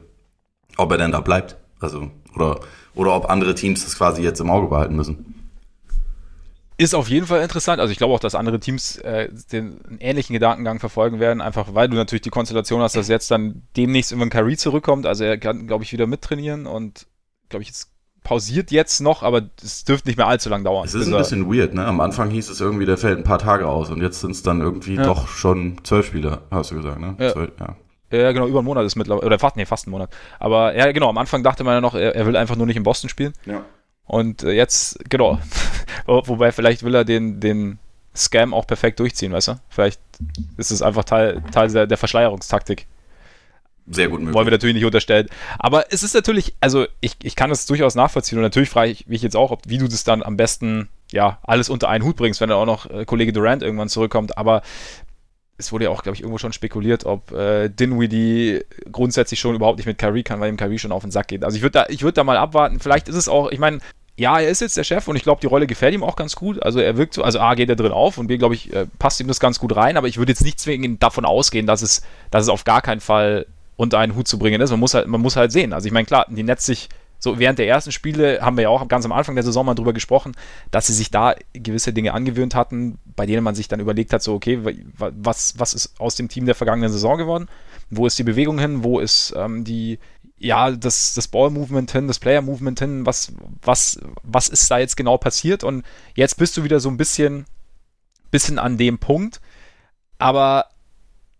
ob er denn da bleibt. Also, oder, oder ob andere Teams das quasi jetzt im Auge behalten müssen. ist auf jeden Fall interessant. Also ich glaube auch, dass andere Teams äh, den ähnlichen Gedankengang verfolgen werden, einfach weil du natürlich die Konstellation hast, dass jetzt dann demnächst irgendwann Kyrie zurückkommt. Also er kann, glaube ich, wieder mittrainieren und glaube ich, jetzt pausiert jetzt noch, aber es dürfte nicht mehr allzu lang dauern. Es ist ein bisschen weird, ne? Am Anfang hieß es irgendwie, der fällt ein paar Tage aus und jetzt sind es dann irgendwie ja. doch schon zwölf Spiele, hast du gesagt, ne? Ja. Zwölf, ja. Ja, genau, über einen Monat ist mittlerweile, oder fast, nee, fast einen Monat. Aber ja, genau, am Anfang dachte man ja noch, er, er will einfach nur nicht in Boston spielen. Ja. Und äh, jetzt, genau, wobei vielleicht will er den, den Scam auch perfekt durchziehen, weißt du? Vielleicht ist es einfach Teil, Teil der, der Verschleierungstaktik. Sehr gut möglich. Wollen wir natürlich nicht unterstellen. Aber es ist natürlich, also ich, ich kann es durchaus nachvollziehen und natürlich frage ich mich jetzt auch, ob, wie du das dann am besten, ja, alles unter einen Hut bringst, wenn dann auch noch äh, Kollege Durant irgendwann zurückkommt. Aber es wurde ja auch, glaube ich, irgendwo schon spekuliert, ob äh, Dinwiddie grundsätzlich schon überhaupt nicht mit Kyrie kann, weil ihm Kyrie schon auf den Sack geht. Also ich würde da, ich würde da mal abwarten. Vielleicht ist es auch, ich meine, ja, er ist jetzt der Chef und ich glaube, die Rolle gefällt ihm auch ganz gut. Also er wirkt so, also A geht er drin auf und B, glaube ich, äh, passt ihm das ganz gut rein, aber ich würde jetzt nicht zwingend davon ausgehen, dass es, dass es auf gar keinen Fall unter einen Hut zu bringen ist. Man muss halt, man muss halt sehen. Also ich meine, klar, die Netz sich so während der ersten Spiele haben wir ja auch ganz am Anfang der Saison mal drüber gesprochen, dass sie sich da gewisse Dinge angewöhnt hatten, bei denen man sich dann überlegt hat, so, okay, was, was ist aus dem Team der vergangenen Saison geworden? Wo ist die Bewegung hin? Wo ist ähm, die, ja, das, das Ball-Movement hin, das Player-Movement hin? Was, was, was ist da jetzt genau passiert? Und jetzt bist du wieder so ein bisschen, bisschen an dem Punkt. Aber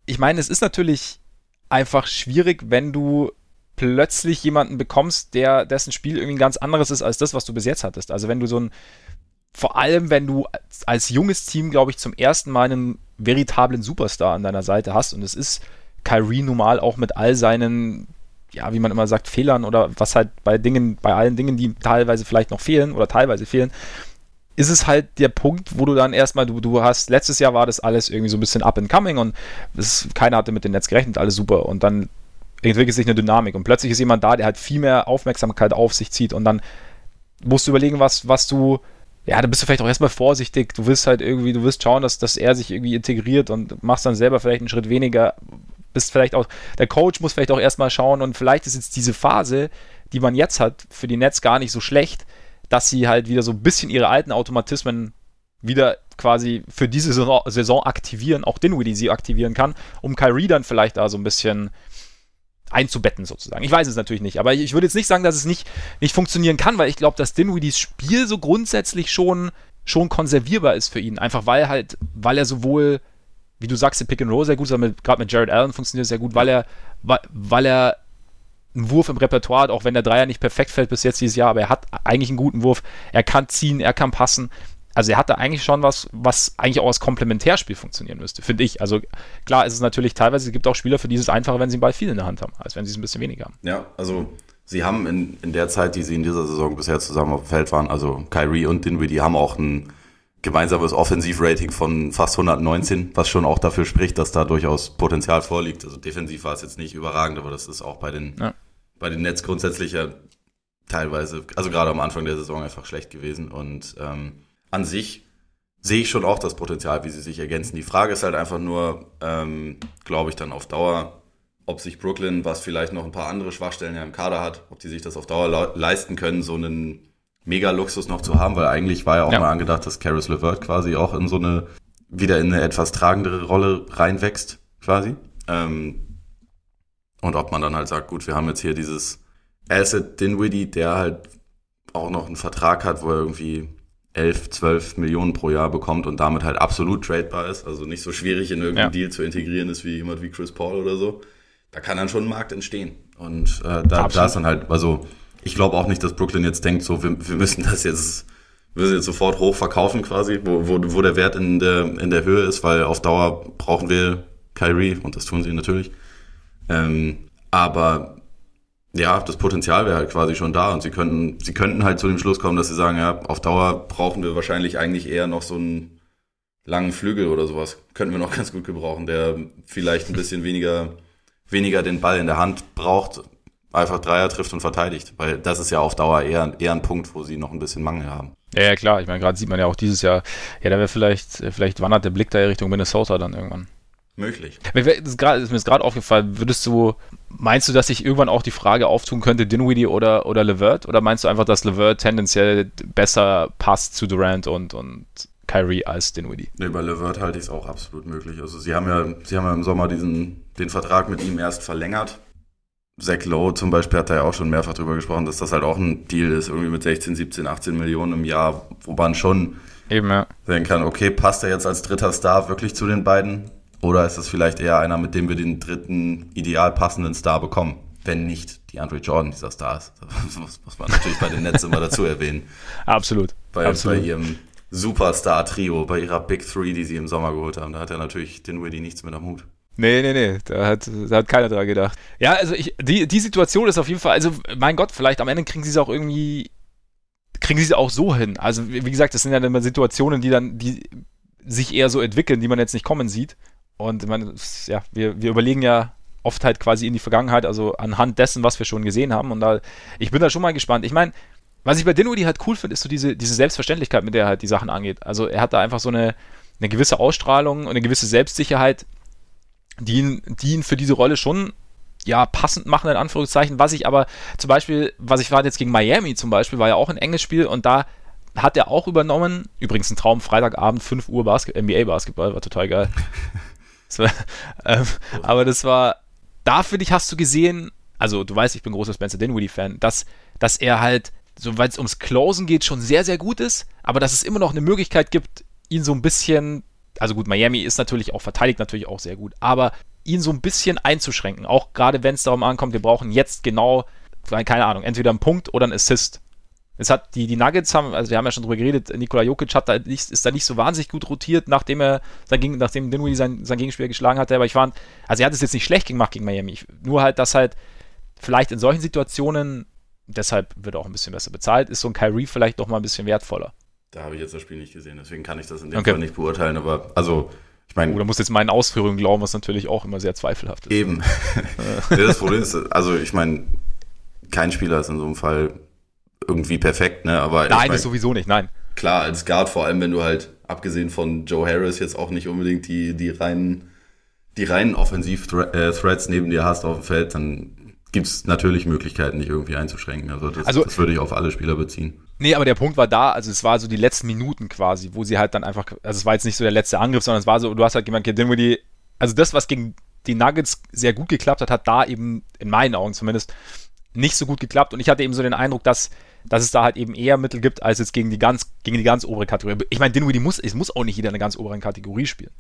ich meine, es ist natürlich einfach schwierig, wenn du plötzlich jemanden bekommst, der dessen Spiel irgendwie ein ganz anderes ist als das, was du bis jetzt hattest. Also wenn du so ein, vor allem wenn du als, als junges Team, glaube ich, zum ersten Mal einen veritablen Superstar an deiner Seite hast und es ist Kyrie normal auch mit all seinen, ja, wie man immer sagt, Fehlern oder was halt bei Dingen, bei allen Dingen, die teilweise vielleicht noch fehlen oder teilweise fehlen, ist es halt der Punkt, wo du dann erstmal, du, du hast, letztes Jahr war das alles irgendwie so ein bisschen up and coming und das, keiner hatte mit dem Netz gerechnet, alles super und dann entwickelt sich eine Dynamik und plötzlich ist jemand da, der halt viel mehr Aufmerksamkeit auf sich zieht und dann musst du überlegen, was, was du, ja, da bist du vielleicht auch erstmal vorsichtig, du willst halt irgendwie, du willst schauen, dass, dass er sich irgendwie integriert und machst dann selber vielleicht einen Schritt weniger, bist vielleicht auch, der Coach muss vielleicht auch erstmal schauen und vielleicht ist jetzt diese Phase, die man jetzt hat, für die Netz gar nicht so schlecht, dass sie halt wieder so ein bisschen ihre alten Automatismen wieder quasi für diese Saison, aktivieren, auch Dinwiddie sie aktivieren kann, um Kyrie dann vielleicht da so ein bisschen einzubetten sozusagen. Ich weiß es natürlich nicht, aber ich würde jetzt nicht sagen, dass es nicht, nicht funktionieren kann, weil ich glaube, dass Dinwiddies Spiel so grundsätzlich schon, schon konservierbar ist für ihn. Einfach weil halt, weil er sowohl, wie du sagst, der Pick and Roll sehr gut gerade mit Jared Allen funktioniert es sehr gut, weil er, weil, weil er einen Wurf im Repertoire hat, auch wenn der Dreier nicht perfekt fällt bis jetzt dieses Jahr, aber er hat eigentlich einen guten Wurf. Er kann ziehen, er kann passen. Also er hat da eigentlich schon was, was eigentlich auch als Komplementärspiel funktionieren müsste, finde ich. Also klar ist es natürlich teilweise, es gibt auch Spieler, für die ist es einfacher, wenn sie den Ball viel in der Hand haben, als wenn sie es ein bisschen weniger haben. Ja, also sie haben in, in der Zeit, die sie in dieser Saison bisher zusammen auf dem Feld waren, also Kyrie und Dinwiddie haben auch ein gemeinsames Offensivrating von fast 119, was schon auch dafür spricht, dass da durchaus Potenzial vorliegt. Also defensiv war es jetzt nicht überragend, aber das ist auch bei den, ja. Bei den Nets grundsätzlich ja teilweise, also gerade am Anfang der Saison einfach schlecht gewesen und ähm, an sich sehe ich schon auch das Potenzial, wie sie sich ergänzen. Die Frage ist halt einfach nur, ähm, glaube ich, dann auf Dauer, ob sich Brooklyn, was vielleicht noch ein paar andere Schwachstellen ja im Kader hat, ob die sich das auf Dauer leisten können, so einen Mega-Luxus noch zu haben, weil eigentlich war ja auch ja. mal angedacht, dass Caris LeVert quasi auch in so eine, wieder in eine etwas tragendere Rolle reinwächst, quasi. Ähm, und ob man dann halt sagt, gut, wir haben jetzt hier dieses Asset Dinwiddie, der halt auch noch einen Vertrag hat, wo er irgendwie 11, 12 Millionen pro Jahr bekommt und damit halt absolut tradebar ist, also nicht so schwierig in irgendeinen ja. Deal zu integrieren ist wie jemand wie Chris Paul oder so, da kann dann schon ein Markt entstehen. Und äh, da, da ist dann halt, also ich glaube auch nicht, dass Brooklyn jetzt denkt, so wir, wir müssen das jetzt, wir müssen jetzt sofort hoch verkaufen quasi, wo, wo, wo der Wert in der, in der Höhe ist, weil auf Dauer brauchen wir Kyrie und das tun sie natürlich. Ähm, aber ja, das Potenzial wäre halt quasi schon da und sie könnten, sie könnten halt zu dem Schluss kommen, dass sie sagen, ja, auf Dauer brauchen wir wahrscheinlich eigentlich eher noch so einen langen Flügel oder sowas. Könnten wir noch ganz gut gebrauchen, der vielleicht ein bisschen weniger, weniger den Ball in der Hand braucht, einfach Dreier trifft und verteidigt. Weil das ist ja auf Dauer eher, eher ein Punkt, wo sie noch ein bisschen Mangel haben. Ja, ja klar. Ich meine, gerade sieht man ja auch dieses Jahr, ja, da wäre vielleicht, vielleicht wandert der Blick da Richtung Minnesota dann irgendwann. Möglich. Ist, grad, ist mir gerade aufgefallen, würdest du, meinst du, dass sich irgendwann auch die Frage auftun könnte, Dinwiddie oder, oder Levert? Oder meinst du einfach, dass Levert tendenziell besser passt zu Durant und, und Kyrie als Dinwiddie? Nee, bei Levert halte ich es auch absolut möglich. Also sie haben ja, sie haben ja im Sommer diesen, den Vertrag mit ihm erst verlängert. Zach Lowe zum Beispiel hat da ja auch schon mehrfach drüber gesprochen, dass das halt auch ein Deal ist, irgendwie mit 16, 17, 18 Millionen im Jahr, wo man schon Eben, ja. sehen kann, okay, passt er jetzt als dritter Star wirklich zu den beiden? Oder ist das vielleicht eher einer, mit dem wir den dritten ideal passenden Star bekommen? Wenn nicht die Andre Jordan dieser Star ist. Das muss, man natürlich bei den Nets immer dazu erwähnen. Absolut. Bei, Absolut. bei ihrem Superstar-Trio, bei ihrer Big Three, die sie im Sommer geholt haben. Da hat er natürlich Dinwiddie nichts mit am Hut. Nee, nee, nee, da hat, da hat keiner dran gedacht. Ja, also ich, die, die Situation ist auf jeden Fall, also mein Gott, vielleicht am Ende kriegen sie es auch irgendwie, kriegen sie es auch so hin. Also wie gesagt, das sind ja immer Situationen, die dann, die sich eher so entwickeln, die man jetzt nicht kommen sieht. Und ich meine, ja, wir, wir überlegen ja oft halt quasi in die Vergangenheit, also anhand dessen, was wir schon gesehen haben. Und da, ich bin da schon mal gespannt. Ich meine, was ich bei Dinwiddie halt cool finde, ist so diese, diese Selbstverständlichkeit, mit der er halt die Sachen angeht. Also er hat da einfach so eine, eine gewisse Ausstrahlung und eine gewisse Selbstsicherheit, die ihn, die ihn für diese Rolle schon ja, passend machen, in Anführungszeichen. Was ich aber zum Beispiel, was ich war jetzt gegen Miami zum Beispiel, war ja auch ein enges Spiel und da hat er auch übernommen, übrigens ein Traum, Freitagabend, 5 Uhr Basket NBA-Basketball, war total geil. Das war, ähm, aber das war, da finde ich, hast du gesehen, also du weißt, ich bin großer Spencer Dinwiddie-Fan, dass, dass er halt, soweit es ums Closen geht, schon sehr, sehr gut ist, aber dass es immer noch eine Möglichkeit gibt, ihn so ein bisschen, also gut, Miami ist natürlich auch, verteidigt natürlich auch sehr gut, aber ihn so ein bisschen einzuschränken, auch gerade wenn es darum ankommt, wir brauchen jetzt genau, keine Ahnung, entweder einen Punkt oder einen Assist. Es hat die, die Nuggets haben, also wir haben ja schon drüber geredet, Nikola Jokic hat da nicht, ist da nicht so wahnsinnig gut rotiert, nachdem er sein, Gegen- nachdem Dinwiddie sein, sein Gegenspieler geschlagen hatte, aber ich fand, also er hat es jetzt nicht schlecht gemacht gegen Miami, ich, nur halt, dass halt vielleicht in solchen Situationen, deshalb wird er auch ein bisschen besser bezahlt, ist so ein Kyrie vielleicht noch mal ein bisschen wertvoller. Da habe ich jetzt das Spiel nicht gesehen, deswegen kann ich das in dem Okay. Fall nicht beurteilen. Aber also, ich meine, Oder muss jetzt meinen Ausführungen glauben, was natürlich auch immer sehr zweifelhaft ist. Eben. Das Problem ist, also ich meine, kein Spieler ist in so einem Fall irgendwie perfekt, ne? Aber Nein, ist sowieso nicht, nein. klar, als Guard, vor allem wenn du halt, abgesehen von Joe Harris, jetzt auch nicht unbedingt die, die reinen, die reinen Offensiv-Threats neben dir hast auf dem Feld, dann gibt's natürlich Möglichkeiten, dich irgendwie einzuschränken. Also das, Also- das würde ich auf alle Spieler beziehen. Nee, aber der Punkt war da, also es war so die letzten Minuten quasi, wo sie halt dann einfach, also es war jetzt nicht so der letzte Angriff, sondern es war so, du hast halt gemerkt, okay, Dinwiddie, also das, was gegen die Nuggets sehr gut geklappt hat, hat da eben, in meinen Augen zumindest, nicht so gut geklappt und ich hatte eben so den Eindruck, dass, dass es da halt eben eher Mittel gibt, als jetzt gegen die ganz, gegen die ganz obere Kategorie. Ich meine, Dinwiddie muss, es muss auch nicht jeder in einer ganz oberen Kategorie spielen.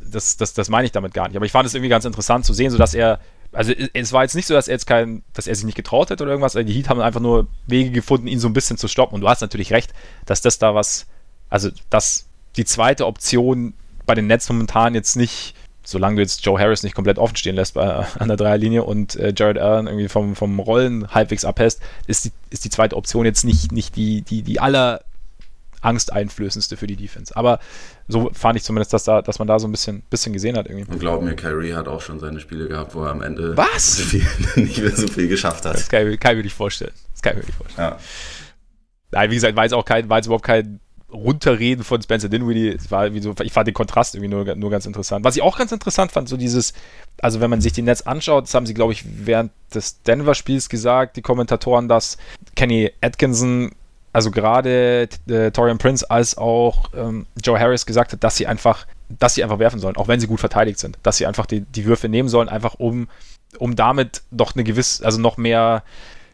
Das, das, das meine ich damit gar nicht. Aber ich fand es irgendwie ganz interessant zu sehen, so dass er, also es war jetzt nicht so, dass er jetzt kein, dass er sich nicht getraut hätte oder irgendwas. Die Heat haben einfach nur Wege gefunden, ihn so ein bisschen zu stoppen. Und du hast natürlich recht, dass das da was, also dass die zweite Option bei den Nets momentan jetzt nicht, solange du jetzt Joe Harris nicht komplett offen stehen lässt bei, an der Dreierlinie und äh, Jared Allen irgendwie vom, vom Rollen halbwegs abhäst, ist die, ist die zweite Option jetzt nicht, nicht die, die, die aller angsteinflößendste für die Defense. Aber so fand ich zumindest, dass, da, dass man da so ein bisschen, bisschen gesehen hat irgendwie. Und glaub mir, Kyrie hat auch schon seine Spiele gehabt, wo er am Ende Was? so viel, nicht mehr so viel geschafft hat. Das kann ich, kann ich mir nicht vorstellen. Das kann ich mir nicht vorstellen. Ja. Nein, wie gesagt, war jetzt auch kein, war jetzt überhaupt kein Runterreden von Spencer Dinwiddie. Es war wie so, ich fand den Kontrast irgendwie nur, nur ganz interessant. Was ich auch ganz interessant fand, so dieses, also wenn man sich die Nets anschaut, das haben sie, glaube ich, während des Denver-Spiels gesagt, die Kommentatoren, dass Kenny Atkinson, also gerade äh, Torian Prince als auch ähm, Joe Harris gesagt hat, dass sie einfach, dass sie einfach werfen sollen, auch wenn sie gut verteidigt sind, dass sie einfach die, die Würfe nehmen sollen, einfach um, um damit doch eine gewisse, also noch mehr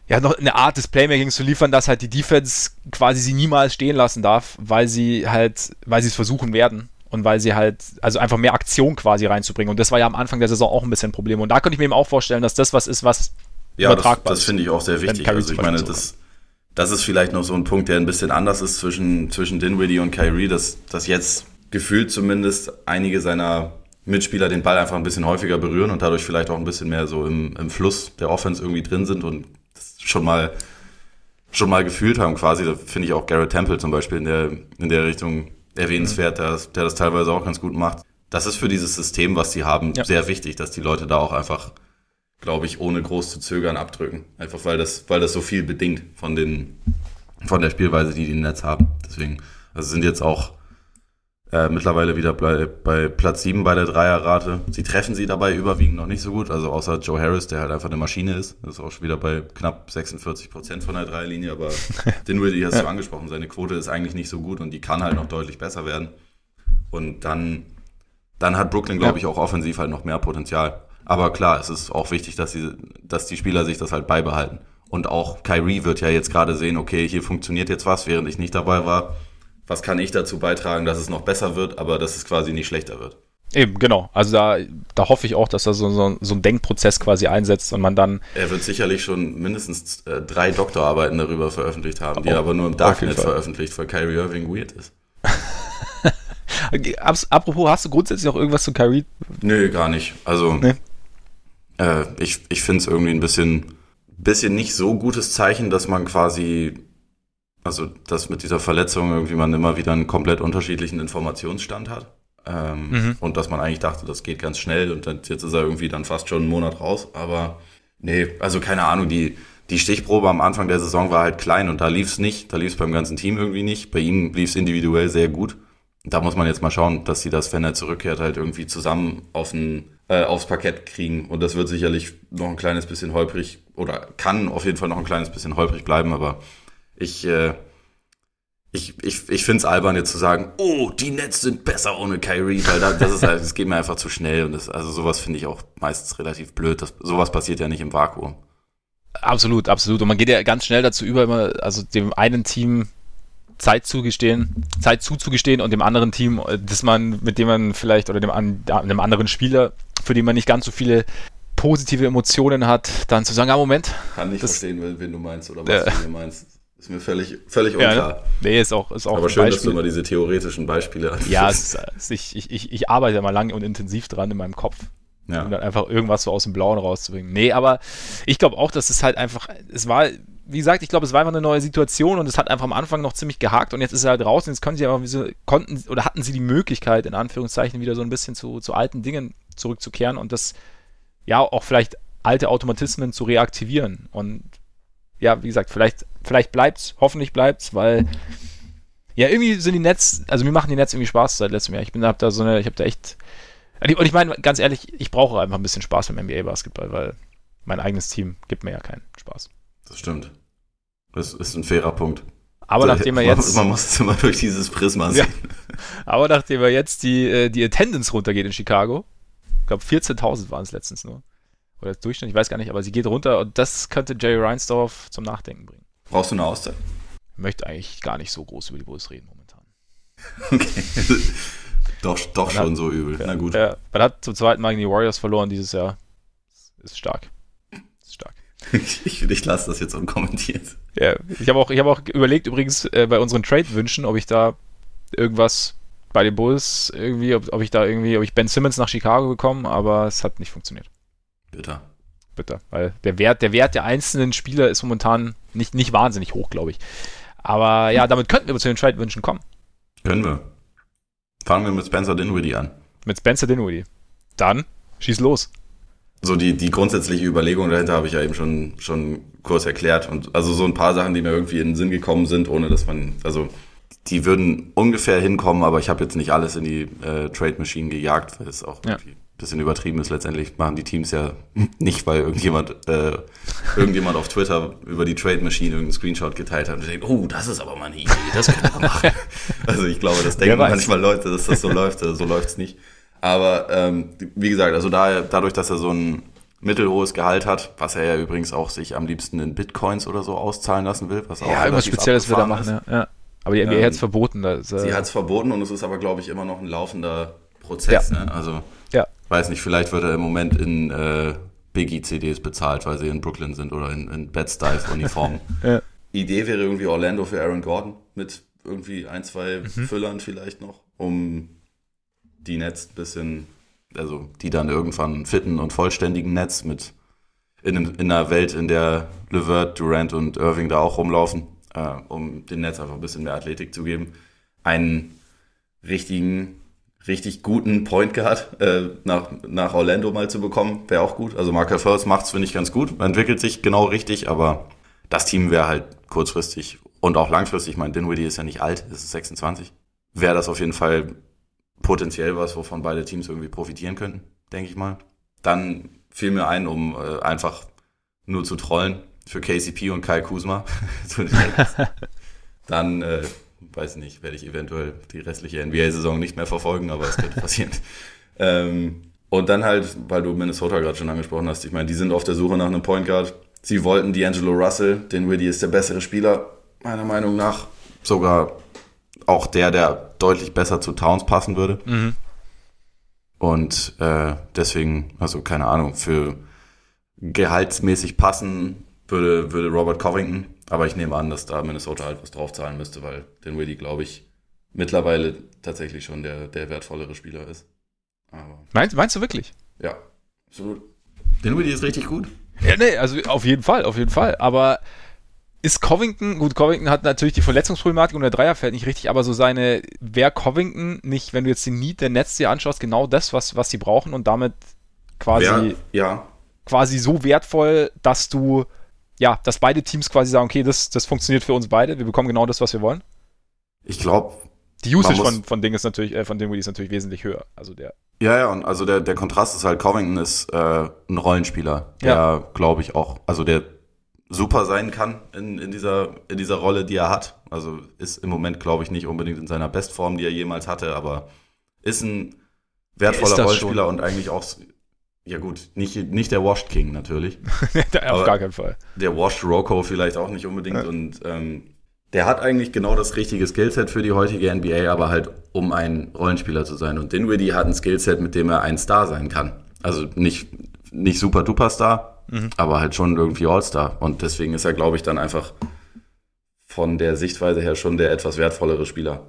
ja, noch eine Art des Playmakings zu liefern, dass halt die Defense quasi sie niemals stehen lassen darf, weil sie halt, weil sie es versuchen werden und weil sie halt, also einfach mehr Aktion quasi reinzubringen. Und das war ja am Anfang der Saison auch ein bisschen ein Problem. Und da könnte ich mir eben auch vorstellen, dass das was ist, was Ja, das, übertragbar das ist. finde ich auch sehr wichtig. Also ich meine, Beispiel das, das ist vielleicht noch so ein Punkt, der ein bisschen anders ist zwischen, zwischen Dinwiddie und Kyrie, dass, dass jetzt gefühlt zumindest einige seiner Mitspieler den Ball einfach ein bisschen häufiger berühren und dadurch vielleicht auch ein bisschen mehr so im, im Fluss der Offense irgendwie drin sind und das schon mal schon mal gefühlt haben quasi. Da finde ich auch Garrett Temple zum Beispiel in der, in der Richtung erwähnenswert, der, das- der das teilweise auch ganz gut macht. Das ist für dieses System, was sie haben, Ja. sehr wichtig, dass die Leute da auch einfach glaube ich, ohne groß zu zögern abdrücken. Einfach weil das, weil das so viel bedingt von den, von der Spielweise, die die Nets haben. Deswegen, also sind jetzt auch Äh, mittlerweile wieder bei, bei Platz 7 bei der Dreierrate. Sie treffen sie dabei überwiegend noch nicht so gut, also außer Joe Harris, der halt einfach eine Maschine ist. Das ist auch schon wieder bei knapp 46 Prozent von der Dreierlinie, aber den Willie hast du angesprochen. Seine Quote ist eigentlich nicht so gut und die kann halt noch deutlich besser werden. Und dann, dann hat Brooklyn, glaube ich, auch offensiv halt noch mehr Potenzial. Aber klar, es ist auch wichtig, dass, sie, dass die Spieler sich das halt beibehalten. Und auch Kyrie wird ja jetzt gerade sehen, okay, hier funktioniert jetzt was, während ich nicht dabei war was kann ich dazu beitragen, dass es noch besser wird, aber dass es quasi nicht schlechter wird. Eben, genau. Also da, da hoffe ich auch, dass da so, so, so ein Denkprozess quasi einsetzt und man dann. Er wird sicherlich schon mindestens äh, drei Doktorarbeiten darüber veröffentlicht haben, die oh, er aber nur im Darknet veröffentlicht, weil Kyrie Irving weird ist. Apropos, hast du grundsätzlich noch irgendwas zu Kyrie? Nö, gar nicht. Also nee. äh, ich, ich finde es irgendwie ein bisschen, bisschen nicht so gutes Zeichen, dass man quasi also, dass mit dieser Verletzung irgendwie man immer wieder einen komplett unterschiedlichen Informationsstand hat. Ähm, mhm. Und dass man eigentlich dachte, das geht ganz schnell und dann, jetzt ist er irgendwie dann fast schon einen Monat raus. Aber nee, also keine Ahnung, die, die Stichprobe am Anfang der Saison war halt klein und da lief es nicht. Da lief es beim ganzen Team irgendwie nicht. Bei ihm lief es individuell sehr gut. Da muss man jetzt mal schauen, dass sie das, wenn er zurückkehrt, halt irgendwie zusammen auf ein, äh, aufs Parkett kriegen. Und das wird sicherlich noch ein kleines bisschen holprig oder kann auf jeden Fall noch ein kleines bisschen holprig bleiben, aber ich, äh, ich, ich, ich finde es albern, jetzt zu sagen, oh, die Nets sind besser ohne Kyrie, weil da, das ist halt, das geht mir einfach zu schnell und das, also sowas finde ich auch meistens relativ blöd. Das, sowas passiert ja nicht im Vakuum. Absolut, absolut. Und man geht ja ganz schnell dazu über, immer, also dem einen Team Zeit zugestehen, Zeit zuzugestehen und dem anderen Team, dass man, mit dem man vielleicht, oder dem, dem anderen Spieler, für den man nicht ganz so viele positive Emotionen hat, dann zu sagen, ah, Moment. Kann nicht das, verstehen, wen du meinst oder was äh, du meinst. Ist mir völlig, völlig unklar. Ja, ne? Nee, ist auch, ist auch Aber schön, Beispiel. dass du immer diese theoretischen Beispiele hast. Ja, es ist, ich, ich, ich arbeite mal lang und intensiv dran in meinem Kopf. Ja. Um dann einfach irgendwas so aus dem Blauen rauszubringen. Nee, aber ich glaube auch, dass es halt einfach, es war, wie gesagt, ich glaube, es war einfach eine neue Situation und es hat einfach am Anfang noch ziemlich gehakt und jetzt ist er halt raus und jetzt können sie aber, so, konnten oder hatten sie die Möglichkeit, in Anführungszeichen, wieder so ein bisschen zu, zu alten Dingen zurückzukehren und das, ja, auch vielleicht alte Automatismen zu reaktivieren. Und ja, wie gesagt, vielleicht, vielleicht bleibt's, hoffentlich bleibt's, weil ja, irgendwie sind die Nets, also mir machen die Nets irgendwie Spaß seit letztem Jahr. Ich bin hab da so eine, ich habe da echt und ich meine, ganz ehrlich, ich brauche einfach ein bisschen Spaß beim NBA-Basketball, weil mein eigenes Team gibt mir ja keinen Spaß. Das stimmt. Das ist ein fairer Punkt. Aber so, nachdem er jetzt. Man muss es immer durch dieses Prisma sehen. Ja, aber nachdem er jetzt die, äh, die Attendance runtergeht in Chicago, ich glaube 14.000 waren es letztens nur oder das Durchschnitt, ich weiß gar nicht, aber sie geht runter und das könnte Jerry Reinsdorf zum Nachdenken bringen. Brauchst du eine Auszeit? Ich möchte eigentlich gar nicht so groß über die Bulls reden momentan. Okay. doch doch schon hat, so übel. Ja, Na gut. Ja, man hat zum zweiten Mal gegen die Warriors verloren dieses Jahr. Ist stark. Ist stark. ich ich lasse das jetzt unkommentiert. Ja, ich habe auch, hab auch überlegt, übrigens äh, bei unseren Trade-Wünschen, ob ich da irgendwas bei den Bulls irgendwie, ob, ob ich da irgendwie, ob ich Ben Simmons nach Chicago bekomme, aber es hat nicht funktioniert. Bitter. Bitter. Weil der Wert, der Wert der einzelnen Spieler ist momentan nicht, nicht wahnsinnig hoch, glaube ich. Aber ja, damit könnten wir zu den Trade-Wünschen kommen. Können wir. Fangen wir mit Spencer Dinwiddie an. Mit Spencer Dinwiddie. Dann schieß los. So die, die grundsätzliche Überlegung dahinter habe ich ja eben schon, schon kurz erklärt. Und also so ein paar Sachen, die mir irgendwie in den Sinn gekommen sind, ohne dass man, also die würden ungefähr hinkommen, aber ich habe jetzt nicht alles in die äh, Trade Machine gejagt, weil es auch ja. irgendwie bisschen übertrieben ist. Letztendlich machen die Teams ja nicht, weil irgendjemand, äh, irgendjemand auf Twitter über die Trade Machine irgendeinen Screenshot geteilt hat und denkt, oh, das ist aber mal eine Idee, das können wir machen. also ich glaube, das denken manchmal Leute, dass das so läuft, so läuft's nicht. Aber ähm, wie gesagt, also da, dadurch, dass er so ein mittelhohes Gehalt hat, was er ja übrigens auch sich am liebsten in Bitcoins oder so auszahlen lassen will, was auch ja, irgendwas Spezielles will er machen, ja. ja. Aber die NBA ähm, hat es verboten. Das, äh sie hat es verboten und es ist aber, glaube ich, immer noch ein laufender Prozess. Ja. Ne? Also ja. Weiß nicht, vielleicht wird er im Moment in äh, Biggie-CDs bezahlt, weil sie in Brooklyn sind oder in, in Bed-Stuy-Uniformen. ja. Idee wäre irgendwie Orlando für Aaron Gordon mit irgendwie ein, zwei mhm. Füllern vielleicht noch, um die Netz ein bisschen, also die dann irgendwann fitten und vollständigen Netz mit in, in einer Welt, in der Levert, Durant und Irving da auch rumlaufen, äh, um den Netz einfach ein bisschen mehr Athletik zu geben, einen richtigen richtig guten Point Guard äh, nach, nach Orlando mal zu bekommen, wäre auch gut. Also Markel First macht's, finde ich, ganz gut. Entwickelt sich genau richtig, aber das Team wäre halt kurzfristig und auch langfristig, ich meine, Dinwiddie ist ja nicht alt, ist 26. Wäre das auf jeden Fall potenziell was, wovon beide Teams irgendwie profitieren könnten, denke ich mal. Dann fiel mir ein, um äh, einfach nur zu trollen für KCP und Kai Kuzma. Dann, äh, weiß nicht, werde ich eventuell die restliche NBA-Saison nicht mehr verfolgen, aber es könnte passieren. ähm, und dann halt, weil du Minnesota gerade schon angesprochen hast, ich meine, die sind auf der Suche nach einem Point Guard. Sie wollten D'Angelo Russell, den Widdy ist der bessere Spieler, meiner Meinung nach. Sogar auch der, der deutlich besser zu Towns passen würde. Mhm. Und äh, deswegen, also keine Ahnung, für gehaltsmäßig passen würde, würde Robert Covington. Aber ich nehme an, dass da Minnesota halt was draufzahlen müsste, weil den Willie, glaube ich, mittlerweile tatsächlich schon der, der wertvollere Spieler ist. Aber meinst, meinst du wirklich? Ja, absolut. Den Willie ist richtig gut. Ja, nee, also auf jeden Fall, auf jeden Fall. Aber ist Covington, gut, Covington hat natürlich die Verletzungsproblematik und der Dreier fällt nicht richtig, aber so seine, wäre Covington nicht, wenn du jetzt den Need der Netz dir anschaust, genau das, was, was sie brauchen und damit quasi, ja, ja. quasi so wertvoll, dass du, ja, dass beide Teams quasi sagen, okay, das, das funktioniert für uns beide, wir bekommen genau das, was wir wollen? Ich glaube. Die Usage von, von Ding ist natürlich, äh, von Dinwiddie ist natürlich wesentlich höher. Also der. Ja, ja, und also der, der Kontrast ist halt, Covington ist äh, ein Rollenspieler, der, ja. glaube ich, auch, also der super sein kann in, in, dieser, in dieser Rolle, die er hat. Also ist im Moment, glaube ich, nicht unbedingt in seiner Bestform, die er jemals hatte, aber ist ein wertvoller Rollspieler und eigentlich auch, ja gut, nicht, nicht der Washed King natürlich. Auf gar keinen Fall. Der Washed Rocco vielleicht auch nicht unbedingt ja. und ähm, der hat eigentlich genau das richtige Skillset für die heutige NBA, aber halt um ein Rollenspieler zu sein. Und Dinwiddie hat ein Skillset, mit dem er ein Star sein kann. Also nicht, nicht super duper Star, mhm. aber halt schon irgendwie All-Star. Und deswegen ist er, glaube ich, dann einfach von der Sichtweise her schon der etwas wertvollere Spieler.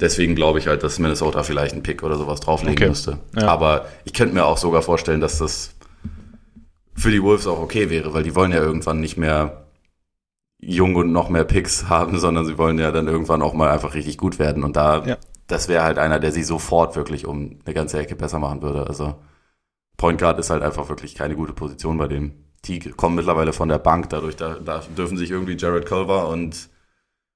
Deswegen glaube ich halt, dass Minnesota vielleicht einen Pick oder sowas drauflegen okay. müsste. Ja. Aber ich könnte mir auch sogar vorstellen, dass das für die Wolves auch okay wäre, weil die wollen ja irgendwann nicht mehr jung und noch mehr Picks haben, sondern sie wollen ja dann irgendwann auch mal einfach richtig gut werden. Und da, ja. das wäre halt einer, der sie sofort wirklich um eine ganze Ecke besser machen würde. Also Point Guard ist halt einfach wirklich keine gute Position bei dem. Die kommen mittlerweile von der Bank, dadurch da, da dürfen sich irgendwie Jared Culver und,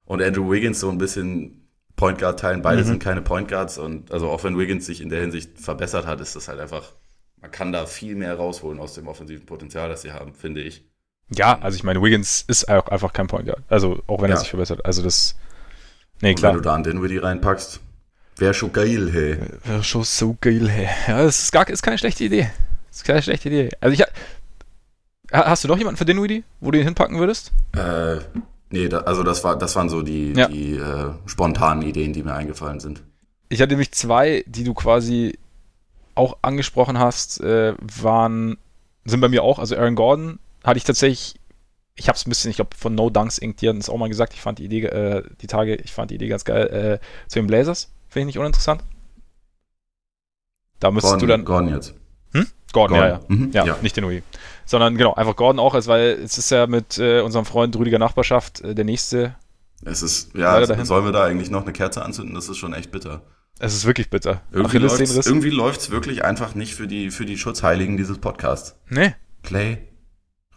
und Andrew Wiggins so ein bisschen Point Guard teilen. Beide mhm. sind keine Point Guards und also auch wenn Wiggins sich in der Hinsicht verbessert hat, ist das halt einfach, man kann da viel mehr rausholen aus dem offensiven Potenzial, das sie haben, finde ich. Ja, also ich meine, Wiggins ist auch einfach kein Point Guard. Also auch wenn ja. er sich verbessert. Also das. Nee, klar. wenn du da einen Dinwiddie reinpackst, Wäre schon geil, hey. Wäre schon so geil, hey. Ja, das ist, gar, ist keine schlechte Idee. Das ist keine schlechte Idee. Also ich Hast du noch jemanden für Dinwiddie, wo du ihn hinpacken würdest? Äh, nee, da, also das war, das waren so die, ja. die äh, spontanen Ideen, die mir eingefallen sind. Ich hatte nämlich zwei, die du quasi auch angesprochen hast, äh, waren, sind bei mir auch, also Aaron Gordon hatte ich tatsächlich, ich habe es ein bisschen, ich glaube von No Dunks Inc. die hatten es auch mal gesagt, ich fand die Idee, äh, die Tage, ich fand die Idee ganz geil, äh, zu den Blazers. Finde ich nicht uninteressant. Da müsstest Gordon, du dann. Gordon jetzt. Hm? Gordon, Gordon. ja, ja. Mhm, ja. ja. nicht den Ui. Sondern genau, einfach Gordon auch, als weil es ist ja mit äh, unserem Freund Rüdiger Nachbarschaft äh, der nächste. Es ist, ja, sollen wir da eigentlich noch eine Kerze anzünden? Das ist schon echt bitter. Es ist wirklich bitter. Irgendwie läuft es wirklich einfach nicht für die, für die Schutzheiligen dieses Podcasts. Nee. Clay,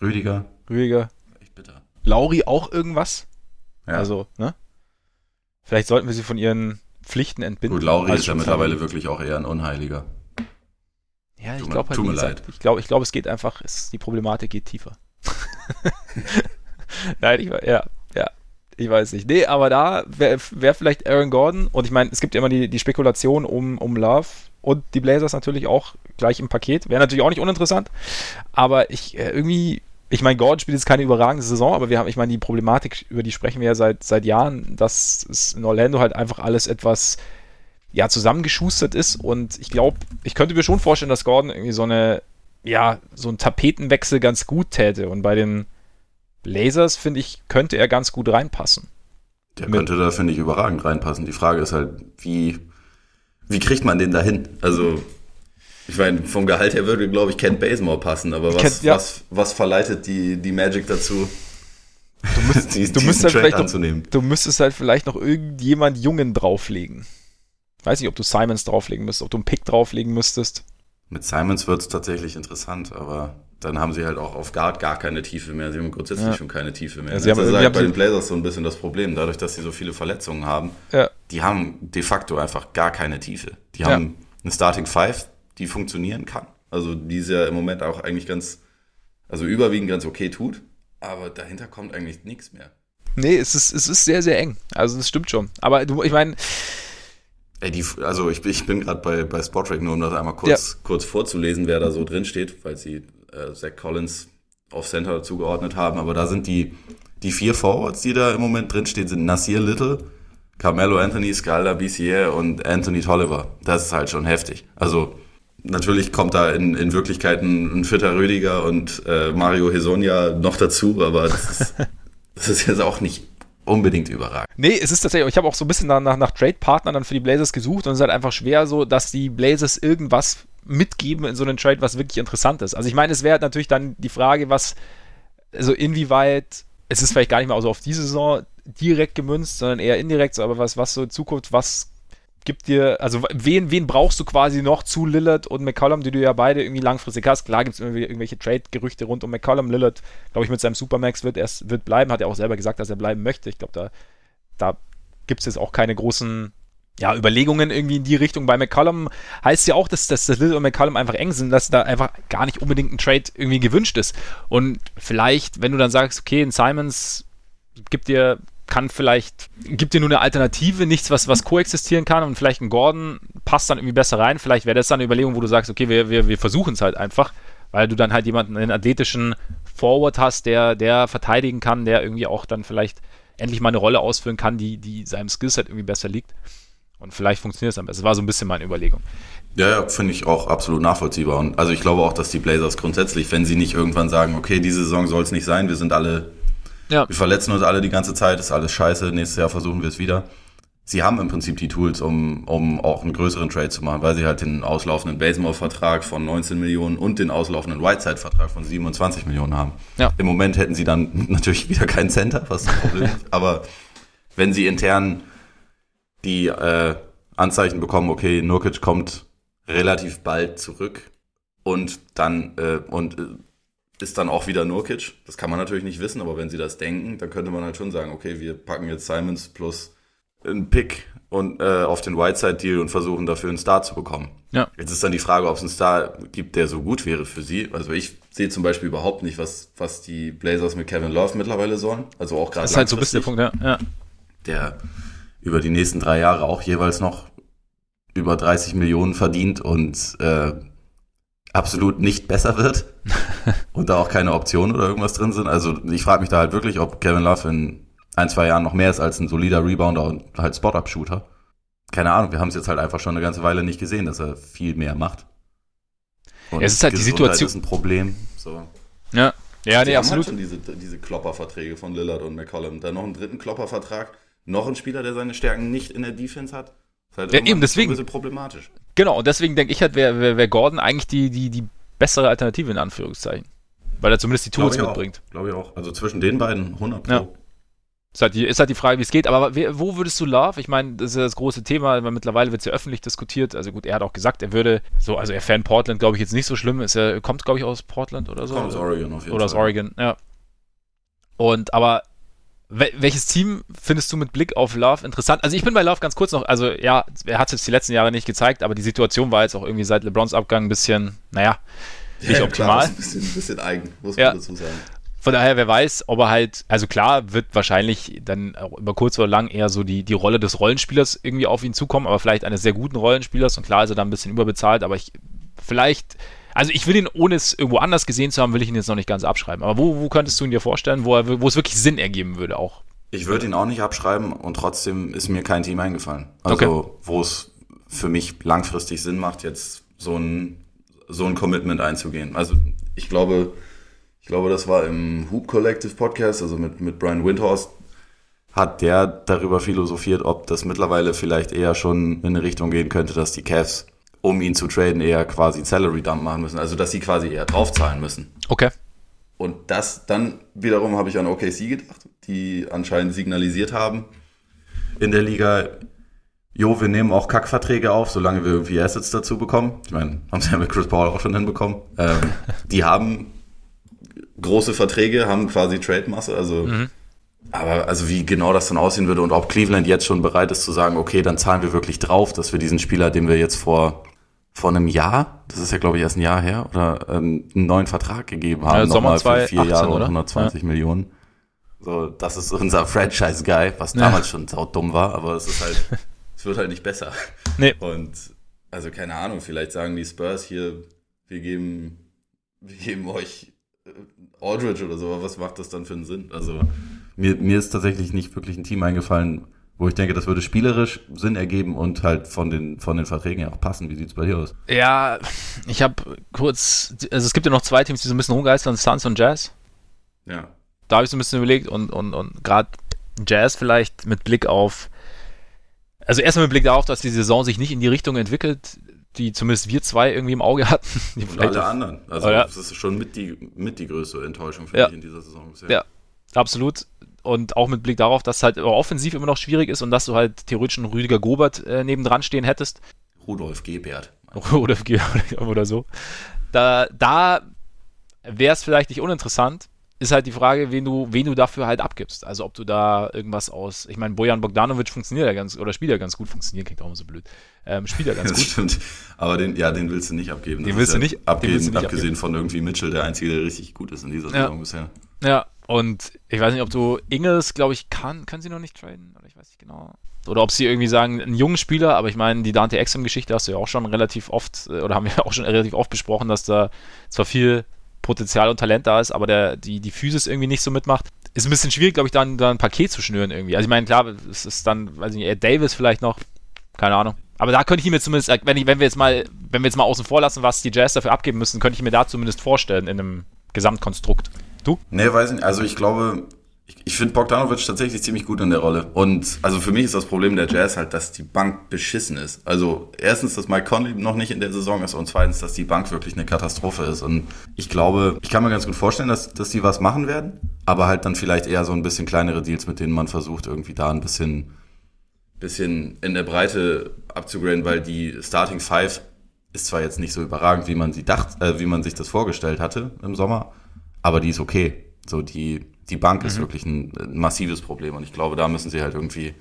Rüdiger. Rüdiger. Echt bitter. Lauri auch irgendwas? Ja. Also, ne? Vielleicht sollten wir sie von ihren Pflichten entbinden. Gut, Lauri ist ja mittlerweile wirklich auch eher ein Unheiliger. Ja, ich glaube halt, tut mir leid. ich glaube, ich glaube, es geht einfach, es, die Problematik geht tiefer. Nein, ich ja, ja, ich weiß nicht. Nee, aber da wäre wär vielleicht Aaron Gordon und ich meine, es gibt ja immer die, die Spekulation um, um Love und die Blazers natürlich auch gleich im Paket. Wäre natürlich auch nicht uninteressant, aber ich äh, irgendwie ich meine, Gordon spielt jetzt keine überragende Saison, aber wir haben, ich meine, die Problematik, über die sprechen wir ja seit, seit Jahren, dass es in Orlando halt einfach alles etwas ja, zusammengeschustert ist und ich glaube, ich könnte mir schon vorstellen, dass Gordon irgendwie so eine, ja, so einen Tapetenwechsel ganz gut täte und bei den Lasers, finde ich, könnte er ganz gut reinpassen. Der könnte da, finde ich, überragend reinpassen. Die Frage ist halt, wie, wie kriegt man den dahin? Also, ich meine, vom Gehalt her würde, glaube ich, Kent Bazemore passen, aber was, Kent, ja. was, was verleitet die, die Magic dazu? Du, müsst, die, du, müsst halt vielleicht noch, du müsstest halt vielleicht noch irgendjemand Jungen drauflegen. Weiß nicht, ob du Simons drauflegen müsstest, ob du einen Pick drauflegen müsstest. Mit Simons wird es tatsächlich interessant, aber dann haben sie halt auch auf Guard gar keine Tiefe mehr. Sie haben grundsätzlich ja. schon keine Tiefe mehr. Ja, sie das haben, ist halt bei den Blazers so ein bisschen das Problem, dadurch, dass sie so viele Verletzungen haben. Ja. die haben de facto einfach gar keine Tiefe. Die haben eine Starting Five, die funktionieren kann. Also die ist ja im Moment auch eigentlich ganz, also überwiegend ganz okay tut, aber dahinter kommt eigentlich nichts mehr. Nee, es ist, es ist sehr, sehr eng. Also das stimmt schon. Aber du, ich meine, Ey, die, also ich, bin- ich bin gerade bei, bei Spotrack, nur um das einmal kurz, kurz vorzulesen, wer da so drin steht, weil sie äh, Zach Collins auf Center zugeordnet haben. Aber da sind die, die vier Forwards, die da im Moment drin stehen, sind Nasir Little, Carmelo Anthony, Scalda Bissier und Anthony Tolliver. Das ist halt schon heftig. Also natürlich kommt da in, in Wirklichkeit ein, ein fitter Rüdiger und äh, Mario Hesonia noch dazu, aber das ist, das ist jetzt auch nicht unbedingt überragend. Nee, es ist tatsächlich, ich habe auch so ein bisschen nach, nach, Trade-Partnern dann für die Blazers gesucht und es ist halt einfach schwer so, dass die Blazers irgendwas mitgeben in so einen Trade, was wirklich interessant ist. Also ich meine, es wäre natürlich dann die Frage, was, also inwieweit, es ist vielleicht gar nicht mal so auf diese Saison direkt gemünzt, sondern eher indirekt, so, aber was, was so in Zukunft, was gibt dir, also wen, wen brauchst du quasi noch zu Lillard und McCollum, die du ja beide irgendwie langfristig hast? Klar gibt es irgendwie irgendwelche Trade-Gerüchte rund um McCollum. Lillard, glaube ich, mit seinem Supermax wird erst wird bleiben, hat er auch selber gesagt, dass er bleiben möchte. Ich glaube, da, da gibt es jetzt auch keine großen ja, Überlegungen irgendwie in die Richtung. Bei McCollum heißt ja auch, dass, dass das Lillard und McCollum einfach eng sind, dass da einfach gar nicht unbedingt ein Trade irgendwie gewünscht ist. Und vielleicht, wenn du dann sagst, okay, ein Simons gibt dir, kann vielleicht, gibt dir nur eine Alternative, nichts, was, was koexistieren kann und vielleicht ein Gordon passt dann irgendwie besser rein. Vielleicht wäre das dann eine Überlegung, wo du sagst, okay, wir, wir, wir versuchen es halt einfach, weil du dann halt jemanden, einen athletischen Forward hast, der, der verteidigen kann, der irgendwie auch dann vielleicht endlich mal eine Rolle ausfüllen kann, die, die seinem Skillset irgendwie besser liegt. Und vielleicht funktioniert es dann besser. Das war so ein bisschen meine Überlegung. Ja, ja finde ich auch absolut nachvollziehbar. Und also ich glaube auch, dass die Blazers grundsätzlich, wenn sie nicht irgendwann sagen, okay, diese Saison soll es nicht sein, wir sind alle, Ja. wir verletzen uns alle die ganze Zeit, ist alles scheiße, nächstes Jahr versuchen wir es wieder. Sie haben im Prinzip die Tools, um, um auch einen größeren Trade zu machen, weil sie halt den auslaufenden Basemore-Vertrag von 19 Millionen und den auslaufenden Whiteside-Vertrag von 27 Millionen haben. Ja. Im Moment hätten sie dann natürlich wieder keinen Center, was das Problem ist. Aber wenn sie intern die äh, Anzeichen bekommen, okay, Nurkic kommt relativ bald zurück und dann äh, und äh, ist dann auch wieder Nurkic. Das kann man natürlich nicht wissen, aber wenn sie das denken, dann könnte man halt schon sagen, okay, wir packen jetzt Simons plus einen Pick und äh, auf den Whiteside-Deal und versuchen dafür einen Star zu bekommen. Ja. Jetzt ist dann die Frage, ob es einen Star gibt, der so gut wäre für sie. Also ich sehe zum Beispiel überhaupt nicht, was, was die Blazers mit Kevin Love mittlerweile sollen. Also auch gerade Das ist halt so ein bisschen der Punkt, ja. ja. der über die nächsten drei Jahre auch jeweils noch über 30 Millionen verdient und äh, absolut nicht besser wird und da auch keine Optionen oder irgendwas drin sind. Also ich frage mich da halt wirklich, ob Kevin Love in ein, zwei Jahren noch mehr ist als ein solider Rebounder und halt Spot-Up-Shooter. Keine Ahnung, wir haben es jetzt halt einfach schon eine ganze Weile nicht gesehen, dass er viel mehr macht. Und Es ist halt die Gesundheit Situation- ist ein Problem. So. Ja, ja Die nee, haben absolut. Halt schon diese, diese Klopperverträge von Lillard und McCollum. Dann noch einen dritten Kloppervertrag, noch ein Spieler, der seine Stärken nicht in der Defense hat. Ist halt Ja, eben, deswegen. Ein bisschen problematisch. Genau, und deswegen denke ich halt, wäre wär, wär Gordon eigentlich die, die, die bessere Alternative in Anführungszeichen. Weil er zumindest die Tools Glaube mitbringt. Glaube ich auch. Also zwischen den beiden 100 Pro. Ja. Ist halt, die, ist halt die Frage, wie es geht. Aber wer, wo würdest du Love? Ich meine, das ist ja das große Thema, weil mittlerweile wird es ja öffentlich diskutiert. Also gut, er hat auch gesagt, er würde, so, also er fan Portland, glaube ich, jetzt nicht so schlimm. Ist er kommt, glaube ich, aus Portland oder so. Kommt aus Oregon auf jeden Oder aus Fall. Oregon, ja. Und aber welches Team findest du mit Blick auf Love interessant? Also ich bin bei Love ganz kurz noch, also ja, er hat es jetzt die letzten Jahre nicht gezeigt, aber die Situation war jetzt auch irgendwie seit LeBrons Abgang ein bisschen, naja, nicht Ja, optimal. Klar, ein bisschen, ein bisschen eigen, muss Ja. man dazu sagen. Von daher, wer weiß, ob er halt, also klar, wird wahrscheinlich dann auch über kurz oder lang eher so die, die Rolle des Rollenspielers irgendwie auf ihn zukommen, aber vielleicht eines sehr guten Rollenspielers und klar ist er dann ein bisschen überbezahlt, aber ich, vielleicht, also ich will ihn, ohne es irgendwo anders gesehen zu haben, will ich ihn jetzt noch nicht ganz abschreiben. Aber wo, wo könntest du ihn dir vorstellen, wo, er, wo es wirklich Sinn ergeben würde auch? Ich würde ihn auch nicht abschreiben und trotzdem ist mir kein Team eingefallen. Also, wo es für mich langfristig Sinn macht, jetzt so ein, so ein Commitment einzugehen. Also, ich glaube, ich glaube, das war im Hoop Collective Podcast, also mit, mit Brian Windhorst, hat der darüber philosophiert, ob das mittlerweile vielleicht eher schon in eine Richtung gehen könnte, dass die Cavs, um ihn zu traden, eher quasi Salary Dump machen müssen. Also, dass sie quasi eher draufzahlen müssen. Okay. Und das dann wiederum habe ich an OKC gedacht, die anscheinend signalisiert haben in der Liga, jo, wir nehmen auch Kackverträge auf, solange wir irgendwie Assets dazu bekommen. Ich meine, haben sie ja mit Chris Paul auch schon hinbekommen. Ähm, die haben große Verträge, haben quasi Trade-Masse, also Aber also wie genau das dann aussehen würde und ob Cleveland jetzt schon bereit ist zu sagen, okay, dann zahlen wir wirklich drauf, dass wir diesen Spieler, den wir jetzt vor vor einem Jahr, das ist ja glaube ich erst ein Jahr her, oder ähm, einen neuen Vertrag gegeben haben, Ja, Sommer nochmal für vier 2018, Jahre und oder? 120 Millionen. So, das ist unser Franchise-Guy, was damals schon saudumm war, aber es ist halt, es wird halt nicht besser. Nee. Und also keine Ahnung, vielleicht sagen die Spurs hier, wir geben, wir geben euch äh, Aldridge oder so, aber was macht das dann für einen Sinn? Also mir, mir ist tatsächlich nicht wirklich ein Team eingefallen, wo ich denke, das würde spielerisch Sinn ergeben und halt von den, von den Verträgen ja auch passen. Wie sieht's bei dir aus? Ja, ich habe kurz, also es gibt ja noch zwei Teams, die so ein bisschen rumgeistern, Suns und Jazz. Ja. Da habe ich so ein bisschen überlegt und, und, und gerade Jazz vielleicht mit Blick auf, also erstmal mit Blick darauf, dass die Saison sich nicht in die Richtung entwickelt, die zumindest wir zwei irgendwie im Auge hatten. Die Und alle anderen. Also Oh ja. das ist schon mit die, mit die größte Enttäuschung für Ja. mich in dieser Saison bisher. Ja. Absolut. Und auch mit Blick darauf, dass es halt offensiv immer noch schwierig ist und dass du halt theoretisch einen Rüdiger Gobert äh, nebendran stehen hättest. Rudolf Gebert. oder, oder so. Da, da wäre es vielleicht nicht uninteressant. Ist halt die Frage, wen du, wen du dafür halt abgibst. Also ob du da irgendwas aus. Ich meine, Bojan Bogdanovic funktioniert ja ganz, oder spielt ja ganz gut, funktioniert klingt auch immer so blöd. Ähm, spielt ja ganz Das gut. stimmt. Aber den, ja, den willst du nicht abgeben. Den willst ja nicht- den abgeben, willst du nicht abgesehen abgeben. von irgendwie Mitchell, der Einzige, der richtig gut ist in dieser Ja. Saison bisher. Ja, und ich weiß nicht, ob du Ingels, glaube ich, kann, können sie noch nicht traden, oder ich weiß nicht genau. Oder ob sie irgendwie sagen, einen jungen Spieler, aber ich meine, die Dante Exum-Geschichte hast du ja auch schon relativ oft, äh, oder haben wir auch schon relativ oft besprochen, dass da zwar viel Potenzial und Talent da ist, aber der, die, die Physis irgendwie nicht so mitmacht. Ist ein bisschen schwierig, glaube ich, dann, dann ein Paket zu schnüren irgendwie. Also ich meine, klar, es ist dann, weiß ich nicht, Davis vielleicht noch, keine Ahnung. Aber da könnte ich mir zumindest, äh, wenn, ich, wenn wir jetzt mal, wenn wir jetzt mal außen vor lassen, was die Jazz dafür abgeben müssen, könnte ich mir da zumindest vorstellen in einem Gesamtkonstrukt. Du? Nee, weiß ich nicht. Also ich glaube, ich, ich finde Bogdanovic tatsächlich ziemlich gut in der Rolle. Und also für mich ist das Problem der Jazz halt, dass die Bank beschissen ist. Also erstens, dass Mike Conley noch nicht in der Saison ist und zweitens, dass die Bank wirklich eine Katastrophe ist. Und ich glaube, ich kann mir ganz gut vorstellen, dass, dass die was machen werden, aber halt dann vielleicht eher so ein bisschen kleinere Deals, mit denen man versucht, irgendwie da ein bisschen, bisschen in der Breite abzugraden, weil die Starting Five ist zwar jetzt nicht so überragend, wie man sie dacht, äh, wie man sich das vorgestellt hatte im Sommer, aber die ist okay. So die die Bank ist wirklich ein, ein massives Problem und ich glaube, da müssen sie halt irgendwie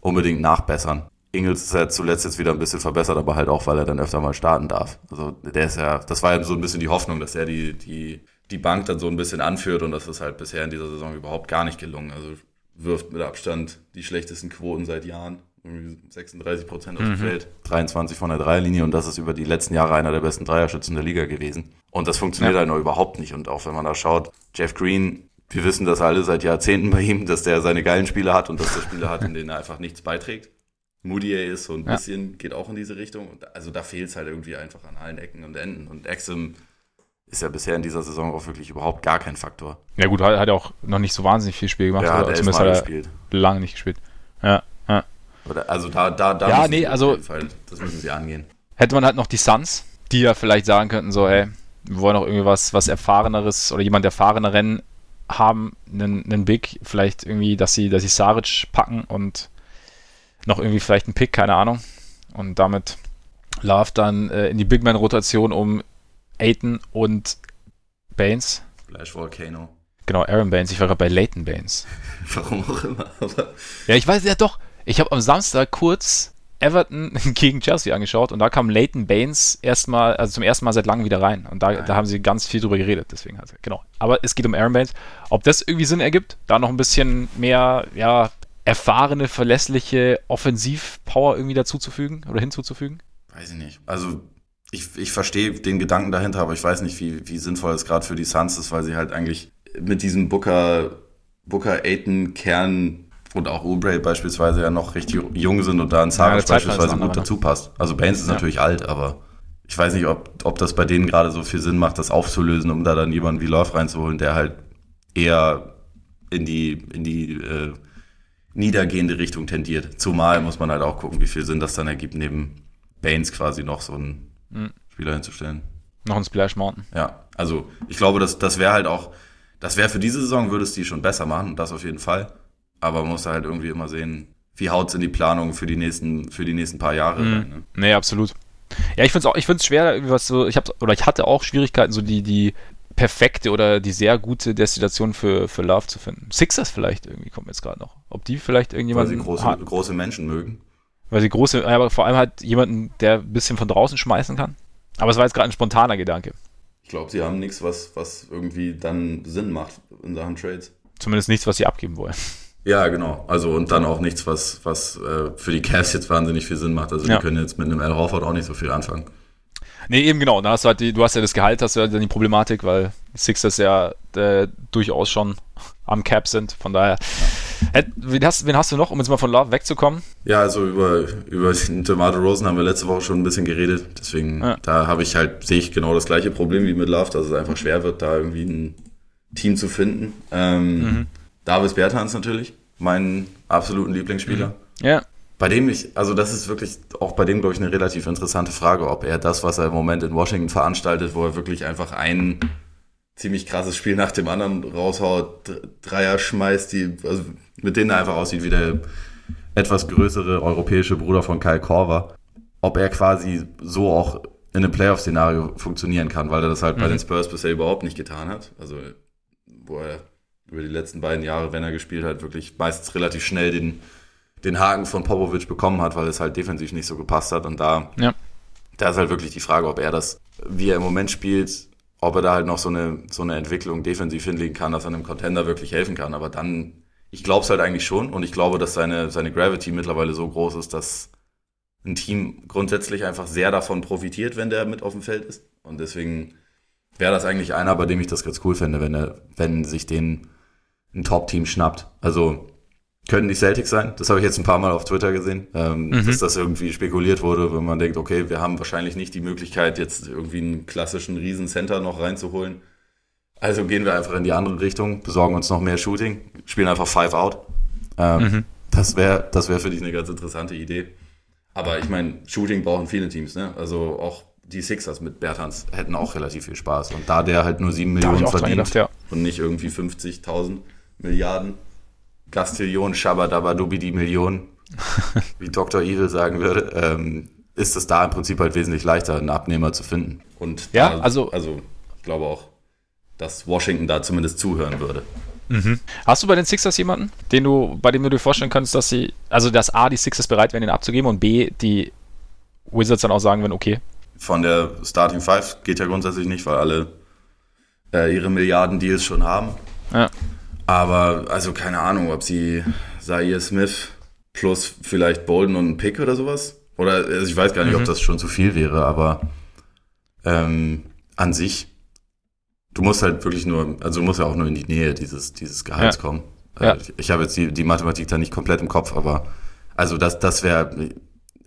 unbedingt nachbessern. Ingels ist ja zuletzt jetzt wieder ein bisschen verbessert, aber halt auch, weil er dann öfter mal starten darf. Also der ist ja, das war ja so ein bisschen die Hoffnung, dass er die die die Bank dann so ein bisschen anführt und das ist halt bisher in dieser Saison überhaupt gar nicht gelungen. Also wirft mit Abstand die schlechtesten Quoten seit Jahren. Irgendwie 36 Prozent auf dem Feld, 23 von der Dreierlinie und das ist über die letzten Jahre einer der besten Dreierschützen der Liga gewesen. Und das funktioniert Ja. halt noch überhaupt nicht. Und auch wenn man da schaut, Jeff Green, wir wissen das alle seit Jahrzehnten bei ihm, dass der seine geilen Spiele hat und dass der Spiele hat, in denen er einfach nichts beiträgt. Moody ist so ein Ja. bisschen, geht auch in diese Richtung. Also da fehlt es halt irgendwie einfach an allen Ecken und Enden. Und Exim ist ja bisher in dieser Saison auch wirklich überhaupt gar kein Faktor. Ja gut, hat, hat ja auch noch nicht so wahnsinnig viel Spiel gemacht. Ja, oder der zumindest hat er gespielt. lange nicht gespielt. Ja. Oder, also da, da, da Ja, nee, also- Fall, das müssen sie angehen. Hätte man halt noch die Suns, die ja vielleicht sagen könnten, so, ey, wir wollen auch irgendwie was, was Erfahreneres oder jemand Erfahreneren haben, einen, einen Big, vielleicht irgendwie, dass sie, dass sie Saric packen und noch irgendwie vielleicht einen Pick, keine Ahnung. Und damit Love dann äh, in die Big Man-Rotation um Aiton und Baines. Flash Volcano. Genau, Aaron Baines. Ich war gerade bei Leighton Baines. Warum auch immer. Aber Ja, ich weiß ja doch. Ich habe am Samstag kurz Everton gegen Chelsea angeschaut und da kam Leighton Baines erstmal, also zum ersten Mal seit langem wieder rein. Und da, Nein. da haben sie ganz viel drüber geredet, deswegen halt, genau. Aber es geht um Aaron Baines. Ob das irgendwie Sinn ergibt, da noch ein bisschen mehr, ja, erfahrene, verlässliche Offensivpower irgendwie dazuzufügen oder hinzuzufügen? weiß ich nicht. Also ich, ich verstehe den Gedanken dahinter, aber ich weiß nicht, wie, wie sinnvoll es gerade für die Suns ist, weil sie halt eigentlich mit diesem Booker, Booker, Aiton, Kern und auch Oubre beispielsweise ja noch richtig jung sind und da ein Ja, Zeitplan ist beispielsweise gut ne? dazu passt. Also Baines ist Ja. natürlich alt, aber ich weiß nicht, ob, ob das bei denen gerade so viel Sinn macht, das aufzulösen, um da dann jemanden wie Love reinzuholen, der halt eher in die, in die äh, niedergehende Richtung tendiert. Zumal muss man halt auch gucken, wie viel Sinn das dann ergibt, neben Baines quasi noch so einen Mhm. Spieler hinzustellen. Noch ein Splash Mountain. Ja, also ich glaube, das, das wäre halt auch, das wäre für diese Saison, würde es die schon besser machen, das auf jeden Fall. Aber man muss halt irgendwie immer sehen, wie haut's in die Planung für die nächsten, für die nächsten paar Jahre Mhm. rein. Ne? Nee, absolut. Ja, ich finde es auch, ich finde es schwer, irgendwie was so, ich habe oder ich hatte auch Schwierigkeiten, so die, die perfekte oder die sehr gute Destination für, für Love zu finden. Sixers vielleicht irgendwie kommt jetzt gerade noch. Ob die vielleicht irgendjemand. Weil sie große, große Menschen mögen. Weil sie große, aber vor allem halt jemanden, der ein bisschen von draußen schmeißen kann. Aber es war jetzt gerade ein spontaner Gedanke. Ich glaube, sie haben nichts, was, was irgendwie dann Sinn macht in Sachen Trades. Zumindest nichts, was sie abgeben wollen. Ja, genau. Also und dann auch nichts, was, was äh, für die Cavs jetzt wahnsinnig viel Sinn macht. Also ja. die können jetzt mit einem Al Horford auch nicht so viel anfangen. Nee, eben genau. Da hast du halt die, du hast ja das Gehalt, hast du ja dann die Problematik, weil Sixers ja äh, durchaus schon am Cap sind. Von daher. Ja. Wen, hast, wen hast du noch, um jetzt mal von Love wegzukommen? Ja, also über, über den Tomato Rosen haben wir letzte Woche schon ein bisschen geredet. Deswegen, ja. da habe ich halt, sehe ich genau das gleiche Problem wie mit Love, dass es einfach schwer wird, da irgendwie ein Team zu finden. Ähm, mhm. Davis Bertans natürlich, mein absoluten Lieblingsspieler. Mhm. Ja. Bei dem ich, also das ist wirklich auch bei dem, glaube ich, eine relativ interessante Frage, ob er das, was er im Moment in Washington veranstaltet, wo er wirklich einfach ein ziemlich krasses Spiel nach dem anderen raushaut, Dreier schmeißt, die, also mit denen er einfach aussieht wie der etwas größere europäische Bruder von Kyle Korver, ob er quasi so auch in einem Playoff-Szenario funktionieren kann, weil er das halt mhm. bei den Spurs bisher überhaupt nicht getan hat. Also, wo er über die letzten beiden Jahre, wenn er gespielt hat, wirklich meistens relativ schnell den den Haken von Popovic bekommen hat, weil es halt defensiv nicht so gepasst hat. Und da, ja. da ist halt wirklich die Frage, ob er das, wie er im Moment spielt, ob er da halt noch so eine, so eine Entwicklung defensiv hinlegen kann, dass er einem Contender wirklich helfen kann. Aber dann, ich glaube es halt eigentlich schon und ich glaube, dass seine, seine Gravity mittlerweile so groß ist, dass ein Team grundsätzlich einfach sehr davon profitiert, wenn der mit auf dem Feld ist. Und deswegen wäre das eigentlich einer, bei dem ich das ganz cool fände, wenn er, wenn sich den ein Top-Team schnappt. Also können die Celtics sein. Das habe ich jetzt ein paar Mal auf Twitter gesehen, ähm, mhm. dass das irgendwie spekuliert wurde, wenn man denkt, okay, wir haben wahrscheinlich nicht die Möglichkeit, jetzt irgendwie einen klassischen Riesencenter noch reinzuholen. Also gehen wir einfach in die andere Richtung, besorgen uns noch mehr Shooting, spielen einfach Five Out. Ähm, mhm. Das wäre das wäre für dich eine ganz interessante Idee. Aber ich meine, Shooting brauchen viele Teams, ne? Also auch die Sixers mit Bertans hätten auch relativ viel Spaß. Und da der halt nur 7 Millionen verdient gedacht, ja. und nicht irgendwie 50.000 Milliarden, Gastillion, Shabadabadubi die Million, wie Dr. Evil sagen würde, ähm, ist es da im Prinzip halt wesentlich leichter, einen Abnehmer zu finden. Und ja, da, also, also ich glaube auch, dass Washington da zumindest zuhören würde. Mhm. Hast du bei den Sixers jemanden, den du, bei dem du dir vorstellen kannst, dass sie, also dass A, die Sixers bereit wären, ihn abzugeben und B, die Wizards dann auch sagen würden, okay. Von der Starting Five geht ja grundsätzlich nicht, weil alle äh, ihre Milliarden-Deals schon haben. Ja. Aber, also keine Ahnung, ob sie Zaire Smith plus vielleicht Bolden und einen Pick oder sowas. Oder also ich weiß gar nicht, mhm. ob das schon zu viel wäre, aber ähm, an sich, du musst halt wirklich nur, also du musst ja auch nur in die Nähe dieses, dieses Gehalts ja. kommen. Ja. Äh, ich, ich habe jetzt die, die Mathematik da nicht komplett im Kopf, aber also das, das wäre,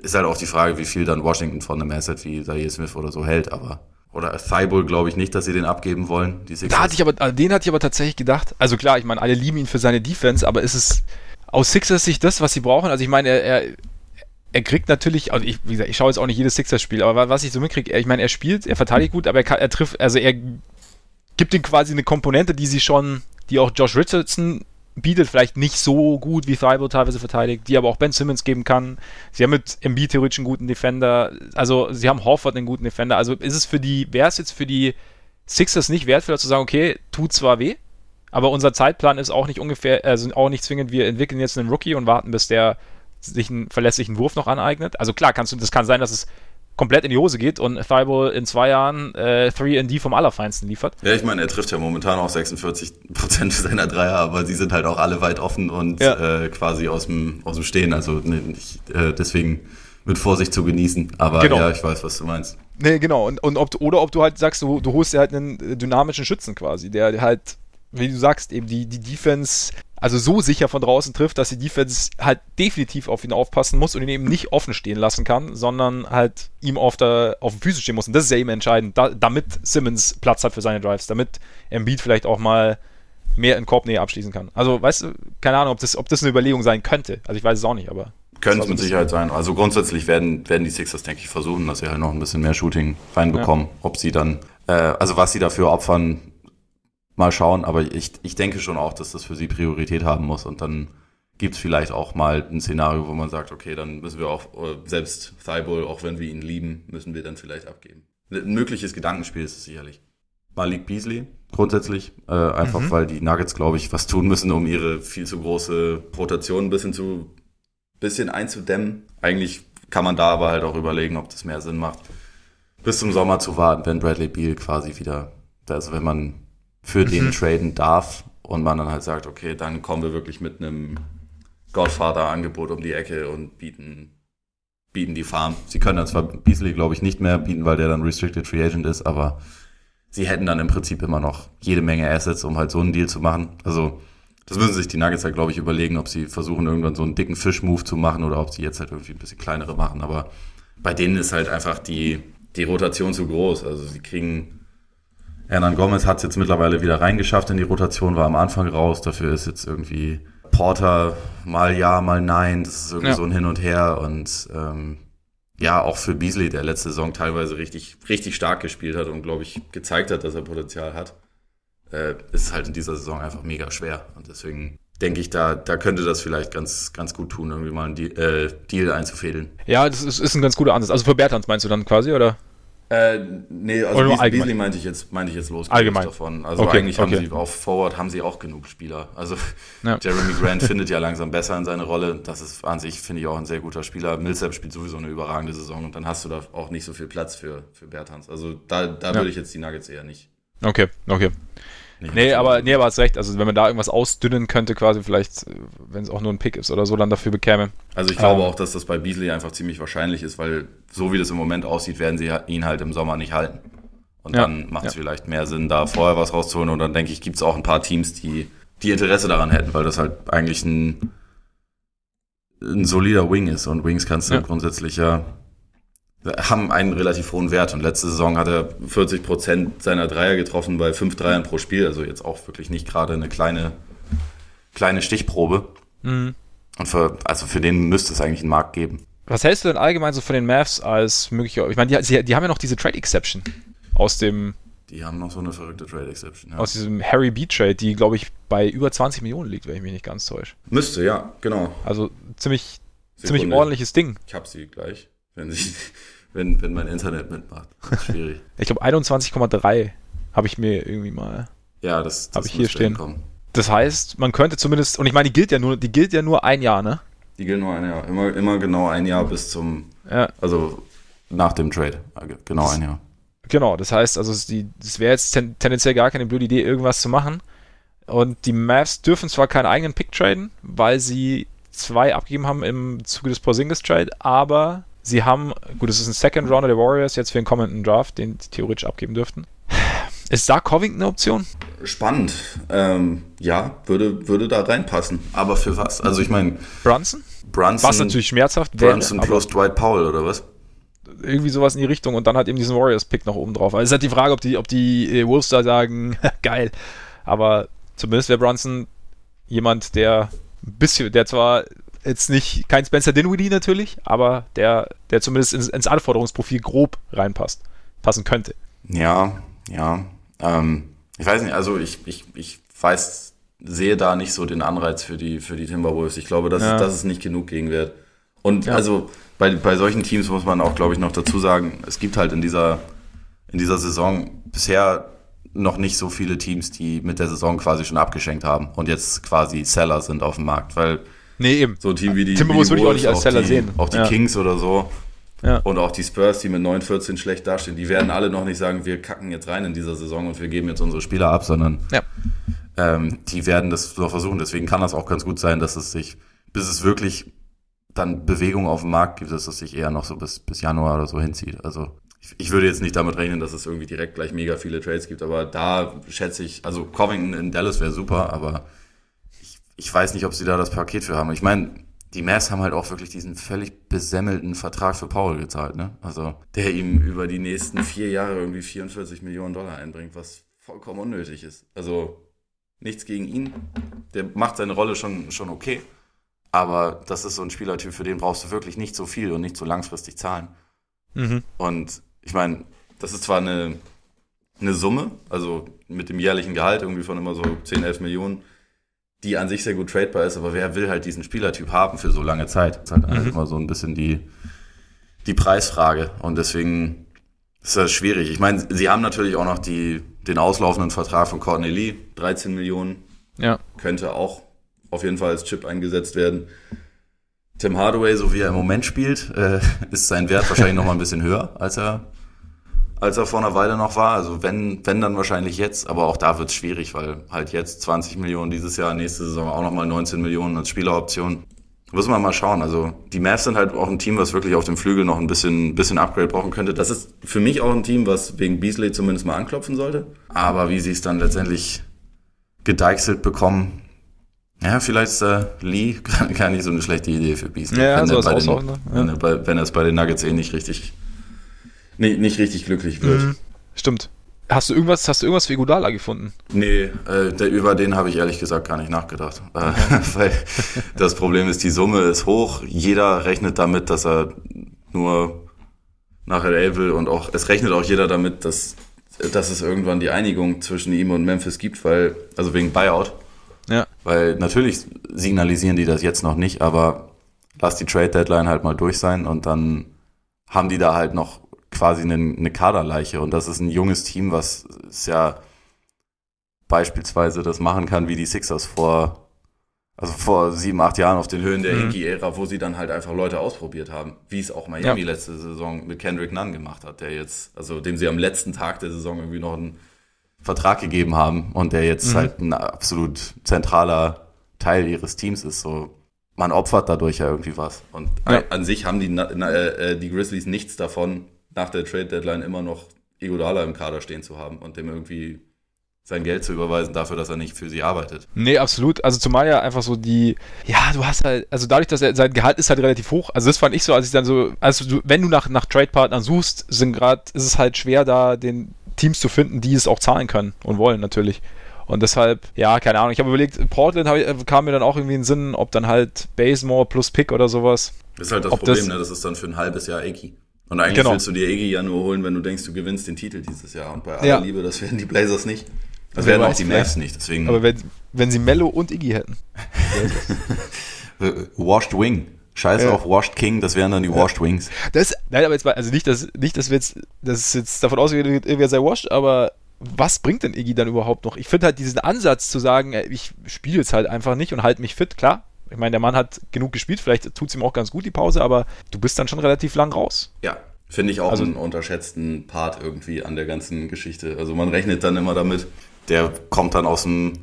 ist halt auch die Frage, wie viel dann Washington von einem Asset wie Zaire Smith oder so hält, aber oder Thibault glaube ich nicht, dass sie den abgeben wollen. da hatte ich aber, den hatte ich aber tatsächlich gedacht. Also klar, ich meine, alle lieben ihn für seine Defense, aber ist es aus Sixers Sicht das, was sie brauchen? Also ich meine, er, er, er kriegt natürlich, also ich, wie gesagt, ich schaue jetzt auch nicht jedes Sixers-Spiel, aber was ich so mitkriege, ich meine, er spielt, er verteidigt gut, aber er, kann, er trifft, also er gibt ihm quasi eine Komponente, die sie schon, die auch Josh Richardson bietet, vielleicht nicht so gut wie Thibault teilweise verteidigt, die aber auch Ben Simmons geben kann. Sie haben mit MB theoretisch einen guten Defender, also sie haben Horford einen guten Defender. Also ist es für die, wäre es jetzt für die Sixers nicht wertvoller zu sagen, okay, tut zwar weh, aber unser Zeitplan ist auch nicht ungefähr, also auch nicht zwingend, wir entwickeln jetzt einen Rookie und warten, bis der sich einen verlässlichen Wurf noch aneignet. Also klar, kannst du, das kann sein, dass es komplett in die Hose geht und Thibault in zwei Jahren äh, 3D vom Allerfeinsten liefert. Ja, ich meine, er trifft ja momentan auch 46 Prozent seiner Dreier, aber sie sind halt auch alle weit offen und ja. äh, quasi aus dem, aus dem Stehen. Also ne, ich, äh, deswegen mit Vorsicht zu genießen. Aber genau. ja, ich weiß, was du meinst. Nee, genau. Und, und ob, oder ob du halt sagst, du, du holst dir halt einen dynamischen Schützen quasi, der halt, wie du sagst, eben die, die Defense also so sicher von draußen trifft, dass die Defense halt definitiv auf ihn aufpassen muss und ihn eben nicht offen stehen lassen kann, sondern halt ihm auf der auf dem Füße stehen muss. Und das ist ja eben entscheidend, da, damit Simmons Platz hat für seine Drives, damit Embiid vielleicht auch mal mehr in Korbnähe abschließen kann. Also, weißt du, keine Ahnung, ob das, ob das eine Überlegung sein könnte. Also ich weiß es auch nicht, aber. Könnte es mit Sicherheit sein. Also grundsätzlich werden, werden die Sixers, denke ich, versuchen, dass sie halt noch ein bisschen mehr Shooting reinbekommen. Ja. Ob sie dann, äh, also was sie dafür opfern, mal schauen, aber ich, ich denke schon auch, dass das für sie Priorität haben muss und dann gibt es vielleicht auch mal ein Szenario, wo man sagt, okay, dann müssen wir auch, selbst Thibault, auch wenn wir ihn lieben, müssen wir dann vielleicht abgeben. Ein mögliches Gedankenspiel ist es sicherlich. Malik Beasley grundsätzlich. Äh, einfach mhm. weil die Nuggets, glaube ich, was tun müssen, um ihre viel zu große Rotation ein bisschen zu bisschen einzudämmen. Eigentlich kann man da aber halt auch überlegen, ob das mehr Sinn macht, bis zum Sommer zu warten, wenn Bradley Beal quasi wieder, also wenn man für mhm. den traden darf und man dann halt sagt, okay, dann kommen wir wirklich mit einem Godfather-Angebot um die Ecke und bieten, bieten die Farm. Sie können dann zwar Beasley, glaube ich, nicht mehr bieten, weil der dann Restricted Free Agent ist, aber sie hätten dann im Prinzip immer noch jede Menge Assets, um halt so einen Deal zu machen. Also das müssen sich die Nuggets halt, glaube ich, überlegen, ob sie versuchen, irgendwann so einen dicken Fish-Move zu machen oder ob sie jetzt halt irgendwie ein bisschen kleinere machen. Aber bei denen ist halt einfach die, die Rotation zu groß. Also sie kriegen. Hernan Gomez hat es jetzt mittlerweile wieder reingeschafft in die Rotation, war am Anfang raus. Dafür ist jetzt irgendwie Porter mal ja, mal nein. Das ist irgendwie ja. so ein Hin und Her. Und ähm, ja, auch für Beasley, der letzte Saison teilweise richtig, richtig stark gespielt hat und, glaube ich, gezeigt hat, dass er Potenzial hat äh, ist halt in dieser Saison einfach mega schwer. Und deswegen denke ich, da, da könnte das vielleicht ganz, ganz gut tun, irgendwie mal einen Deal, äh, Deal einzufädeln. Ja, das ist, ist ein ganz guter Ansatz. Also für Bertans meinst du dann quasi, oder? Äh, nee, also Beasley, Beasley meinte ich jetzt, meinte ich jetzt los allgemein. davon. Also okay, eigentlich haben okay. sie auf Forward haben sie auch genug Spieler. Also ja. Jeremy Grant findet ja langsam besser in seine Rolle. Das ist an sich, finde ich, auch ein sehr guter Spieler. Millsap spielt sowieso eine überragende Saison und dann hast du da auch nicht so viel Platz für, für Bertans. Also da, da ja. würde ich jetzt die Nuggets eher nicht. Okay, okay. Nicht nee, aber, nee, aber hast recht. Also, wenn man da irgendwas ausdünnen könnte, quasi vielleicht, wenn es auch nur ein Pick ist oder so, dann dafür bekäme. Also, ich glaube ähm, auch, dass das bei Beasley einfach ziemlich wahrscheinlich ist, weil so wie das im Moment aussieht, werden sie ihn halt im Sommer nicht halten. Und ja, dann macht es ja. vielleicht mehr Sinn, da vorher was rauszuholen. Und dann denke ich, gibt es auch ein paar Teams, die, die Interesse daran hätten, weil das halt eigentlich ein, ein solider Wing ist. Und Wings kannst du ja. grundsätzlich ja haben einen relativ hohen Wert. Und letzte Saison hat er 40 Prozent seiner Dreier getroffen bei fünf Dreiern pro Spiel. Also jetzt auch wirklich nicht gerade eine kleine, kleine Stichprobe. Mhm. Und für, also für den müsste es eigentlich einen Markt geben. Was hältst du denn allgemein so von den Mavs als möglicher? Ich meine, die, die haben ja noch diese Trade Exception aus dem. Die haben noch so eine verrückte Trade Exception. Ja. Aus diesem Harry B Trade, die glaube ich bei über 20 Millionen liegt, wenn ich mich nicht ganz täusche. Müsste, ja, genau. Also ziemlich, ziemlich ordentliches Ding. Ich habe sie gleich wenn, sich, wenn, wenn mein Internet mitmacht. Schwierig. ich glaube 21,3 habe ich mir irgendwie mal. Ja, das, das habe ich hier stehen. Kommen. Das heißt, man könnte zumindest, und ich meine, die gilt ja nur, die gilt ja nur ein Jahr, ne? Die gilt nur ein Jahr. Immer, immer genau ein Jahr bis zum, ja. also nach dem Trade. Genau das, ein Jahr. Genau, das heißt, also es wäre jetzt ten, tendenziell gar keine blöde Idee, irgendwas zu machen. Und die Mavs dürfen zwar keinen eigenen Pick traden, weil sie zwei abgegeben haben im Zuge des Porzingis Trade, aber Sie haben, gut, es ist ein Second Rounder der Warriors jetzt für den kommenden Draft, den sie theoretisch abgeben dürften. Ist da Covington eine Option? Spannend. Ähm, ja, würde, würde da reinpassen. Aber für was? Also ich meine. Brunson? Brunson. Was natürlich schmerzhaft wäre. Brunson plus Dwight Powell oder was? Irgendwie sowas in die Richtung und dann hat eben diesen Warriors-Pick noch oben drauf. Also es ist halt die Frage, ob die, ob die äh, Wolves da sagen, geil. Aber zumindest wäre Brunson jemand, der ein bisschen, der zwar jetzt nicht kein Spencer Dinwiddie natürlich, aber der, der zumindest ins, ins Anforderungsprofil grob reinpasst, passen könnte. Ja, ja. Ähm, ich weiß nicht, also ich, ich, ich weiß, sehe da nicht so den Anreiz für die, für die Timberwolves. Ich glaube, das, ja. ist, das ist nicht genug Gegenwert. Und ja. also bei, bei solchen Teams muss man auch, glaube ich, noch dazu sagen, es gibt halt in dieser, in dieser Saison bisher noch nicht so viele Teams, die mit der Saison quasi schon abgeschenkt haben und jetzt quasi Seller sind auf dem Markt, weil Nee, eben. So ein Team wie die Timberwolves würde ich auch nicht als Seller sehen. Auch die ja. Kings oder so. Ja. Und auch die Spurs, die mit 9-14 schlecht dastehen, die werden alle noch nicht sagen, wir kacken jetzt rein in dieser Saison und wir geben jetzt unsere Spieler ab, sondern ja. ähm, die werden das so versuchen. Deswegen kann das auch ganz gut sein, dass es sich, bis es wirklich dann Bewegung auf dem Markt gibt, dass es sich eher noch so bis, bis Januar oder so hinzieht. Also ich, ich würde jetzt nicht damit rechnen, dass es irgendwie direkt gleich mega viele Trades gibt, aber da schätze ich, also Covington in Dallas wäre super, aber ich weiß nicht, ob sie da das Paket für haben. Ich meine, die Mavs haben halt auch wirklich diesen völlig besemmelten Vertrag für Paul gezahlt, ne? Also, der ihm über die nächsten vier Jahre irgendwie 44 Millionen Dollar einbringt, was vollkommen unnötig ist. Also, nichts gegen ihn. Der macht seine Rolle schon, schon okay. Aber das ist so ein Spielertyp, für den brauchst du wirklich nicht so viel und nicht so langfristig zahlen. Mhm. Und ich meine, das ist zwar eine, eine Summe, also mit dem jährlichen Gehalt irgendwie von immer so 10, 11 Millionen, die an sich sehr gut tradebar ist, aber wer will halt diesen Spielertyp haben für so lange Zeit? Das ist halt mhm. immer so ein bisschen die, die Preisfrage. Und deswegen ist das schwierig. Ich meine, sie haben natürlich auch noch die den auslaufenden Vertrag von Courtney Lee, 13 Millionen. Ja. Könnte auch auf jeden Fall als Chip eingesetzt werden. Tim Hardaway, so wie er im Moment spielt, äh, ist sein Wert wahrscheinlich noch mal ein bisschen höher, als er, als er vor einer Weile noch war. Also wenn, wenn dann wahrscheinlich jetzt, aber auch da wird es schwierig, weil halt jetzt 20 Millionen dieses Jahr, nächste Saison auch noch mal 19 Millionen als Spieleroption. Muss man mal schauen. Also die Mavs sind halt auch ein Team, was wirklich auf dem Flügel noch ein bisschen, bisschen Upgrade brauchen könnte. Das ist für mich auch ein Team, was wegen Beasley zumindest mal anklopfen sollte. Aber wie sie es dann letztendlich gedeichselt bekommen, ja, vielleicht ist äh, Lee gar nicht so eine schlechte Idee für Beasley. Ja, wenn, so er bei den, auch, ne? ja. wenn, er bei, wenn er es bei den Nuggets eh nicht richtig, nicht, nicht richtig glücklich wird. Mhm. Stimmt. Hast du irgendwas, hast du irgendwas für Iguodala gefunden? Nee, äh, der, über den habe ich ehrlich gesagt gar nicht nachgedacht. Äh, weil das Problem ist, die Summe ist hoch. Jeder rechnet damit, dass er nur nach LA will und auch, es rechnet auch jeder damit, dass, dass es irgendwann die Einigung zwischen ihm und Memphis gibt, weil, also wegen Buyout. Ja. Weil natürlich signalisieren die das jetzt noch nicht, aber lass die Trade Deadline halt mal durch sein und dann haben die da halt noch quasi eine, eine Kaderleiche und das ist ein junges Team, was es ja beispielsweise das machen kann, wie die Sixers vor, also vor sieben, acht Jahren auf den Höhen der Mhm. Inky-Ära, wo sie dann halt einfach Leute ausprobiert haben, wie es auch Miami Ja. letzte Saison mit Kendrick Nunn gemacht hat, der jetzt, also dem sie am letzten Tag der Saison irgendwie noch einen Vertrag gegeben haben und der jetzt Mhm. halt ein absolut zentraler Teil ihres Teams ist. So, man opfert dadurch ja irgendwie was. Und Ja. an sich haben die, na- äh, die Grizzlies nichts davon, nach der Trade Deadline immer noch Iguodala im Kader stehen zu haben und dem irgendwie sein Geld zu überweisen dafür, dass er nicht für sie arbeitet. Nee, absolut. Also zumal ja einfach so die, ja, du hast halt, also dadurch, dass er, sein Gehalt ist halt relativ hoch. Also das fand ich so, als ich dann so, also du, wenn du nach, nach Trade-Partnern suchst, sind gerade, ist es halt schwer, da den Teams zu finden, die es auch zahlen können und wollen natürlich. Und deshalb, ja, keine Ahnung. Ich habe überlegt, Portland hab ich, kam mir dann auch irgendwie in den Sinn, ob dann halt Basemore plus Pick oder sowas. Das ist halt das Ob Problem, das- ne? Das ist dann für ein halbes Jahr Iggy. Und eigentlich Genau. willst du dir Iggy ja nur holen, wenn du denkst, du gewinnst den Titel dieses Jahr. Und bei aller Ja. Liebe, das werden die Blazers nicht. Das Wer werden auch die. Mavs nicht. Deswegen Aber wenn, wenn sie Mello und Iggy hätten. äh, Washed Wing. Scheiß Ja. auf Washed King, das wären dann die Washed Wings. Das, nein, aber jetzt mal, also nicht, dass, nicht, dass wir jetzt, dass es jetzt davon ausgeht, irgendwer sei washed, aber was bringt denn Iggy dann überhaupt noch? Ich finde halt diesen Ansatz zu sagen, ich spiele jetzt halt einfach nicht und halte mich fit, klar. Ich meine, der Mann hat genug gespielt, vielleicht tut es ihm auch ganz gut, die Pause, aber du bist dann schon relativ lang raus. Ja, finde ich auch Also- einen unterschätzten Part irgendwie an der ganzen Geschichte. Also man rechnet dann immer damit, der kommt dann aus dem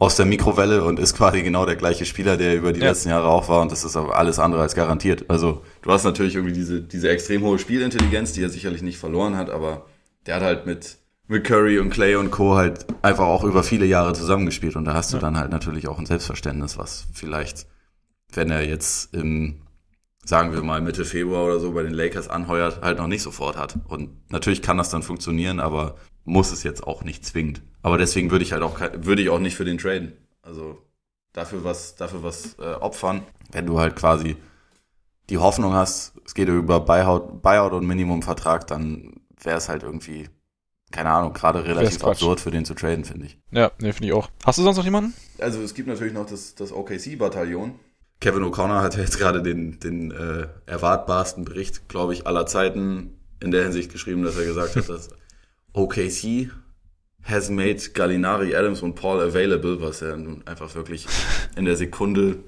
aus der Mikrowelle und ist quasi genau der gleiche Spieler, der über die Ja. letzten Jahre auch war und das ist aber alles andere als garantiert. Also du hast natürlich irgendwie diese, diese extrem hohe Spielintelligenz, die er sicherlich nicht verloren hat, aber der hat halt mit, mit Curry und Clay und Co. halt einfach auch über viele Jahre zusammengespielt und da hast du dann halt natürlich auch ein Selbstverständnis, was vielleicht, wenn er jetzt im sagen wir mal Mitte Februar oder so bei den Lakers anheuert, halt noch nicht sofort hat. Und natürlich kann das dann funktionieren, aber muss es jetzt auch nicht zwingend. Aber deswegen würde ich halt auch würde ich auch nicht für den traden. Also dafür was dafür was äh, opfern, wenn du halt quasi die Hoffnung hast, es geht über Buyout, Buyout und Minimumvertrag, dann wäre es halt irgendwie keine Ahnung, gerade relativ absurd für den zu traden, finde ich. Ja, ne, finde ich auch. Hast du sonst noch jemanden? Also es gibt natürlich noch das, das OKC-Bataillon. Kevin O'Connor hat ja jetzt gerade den, den äh, erwartbarsten Bericht, glaube ich, aller Zeiten in der Hinsicht geschrieben, dass er gesagt hat, dass OKC has made Gallinari, Adams und Paul available, was ja nun einfach wirklich in der Sekunde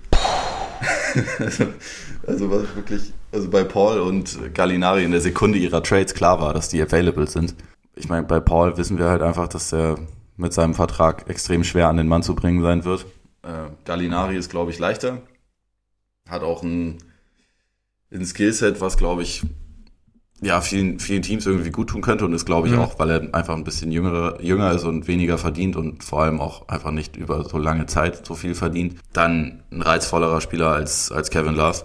also, also was wirklich, also bei Paul und Gallinari in der Sekunde ihrer Trades klar war, dass die available sind. Ich meine, bei Paul wissen wir halt einfach, dass er mit seinem Vertrag extrem schwer an den Mann zu bringen sein wird. Äh, Gallinari ist, glaube ich, leichter. Hat auch ein, ein Skillset, was, glaube ich, ja, vielen, vielen Teams irgendwie gut tun könnte und ist, glaube ich, Mhm. auch, weil er einfach ein bisschen jüngere, jünger ist und weniger verdient und vor allem auch einfach nicht über so lange Zeit so viel verdient. Dann ein reizvollerer Spieler als, als Kevin Love.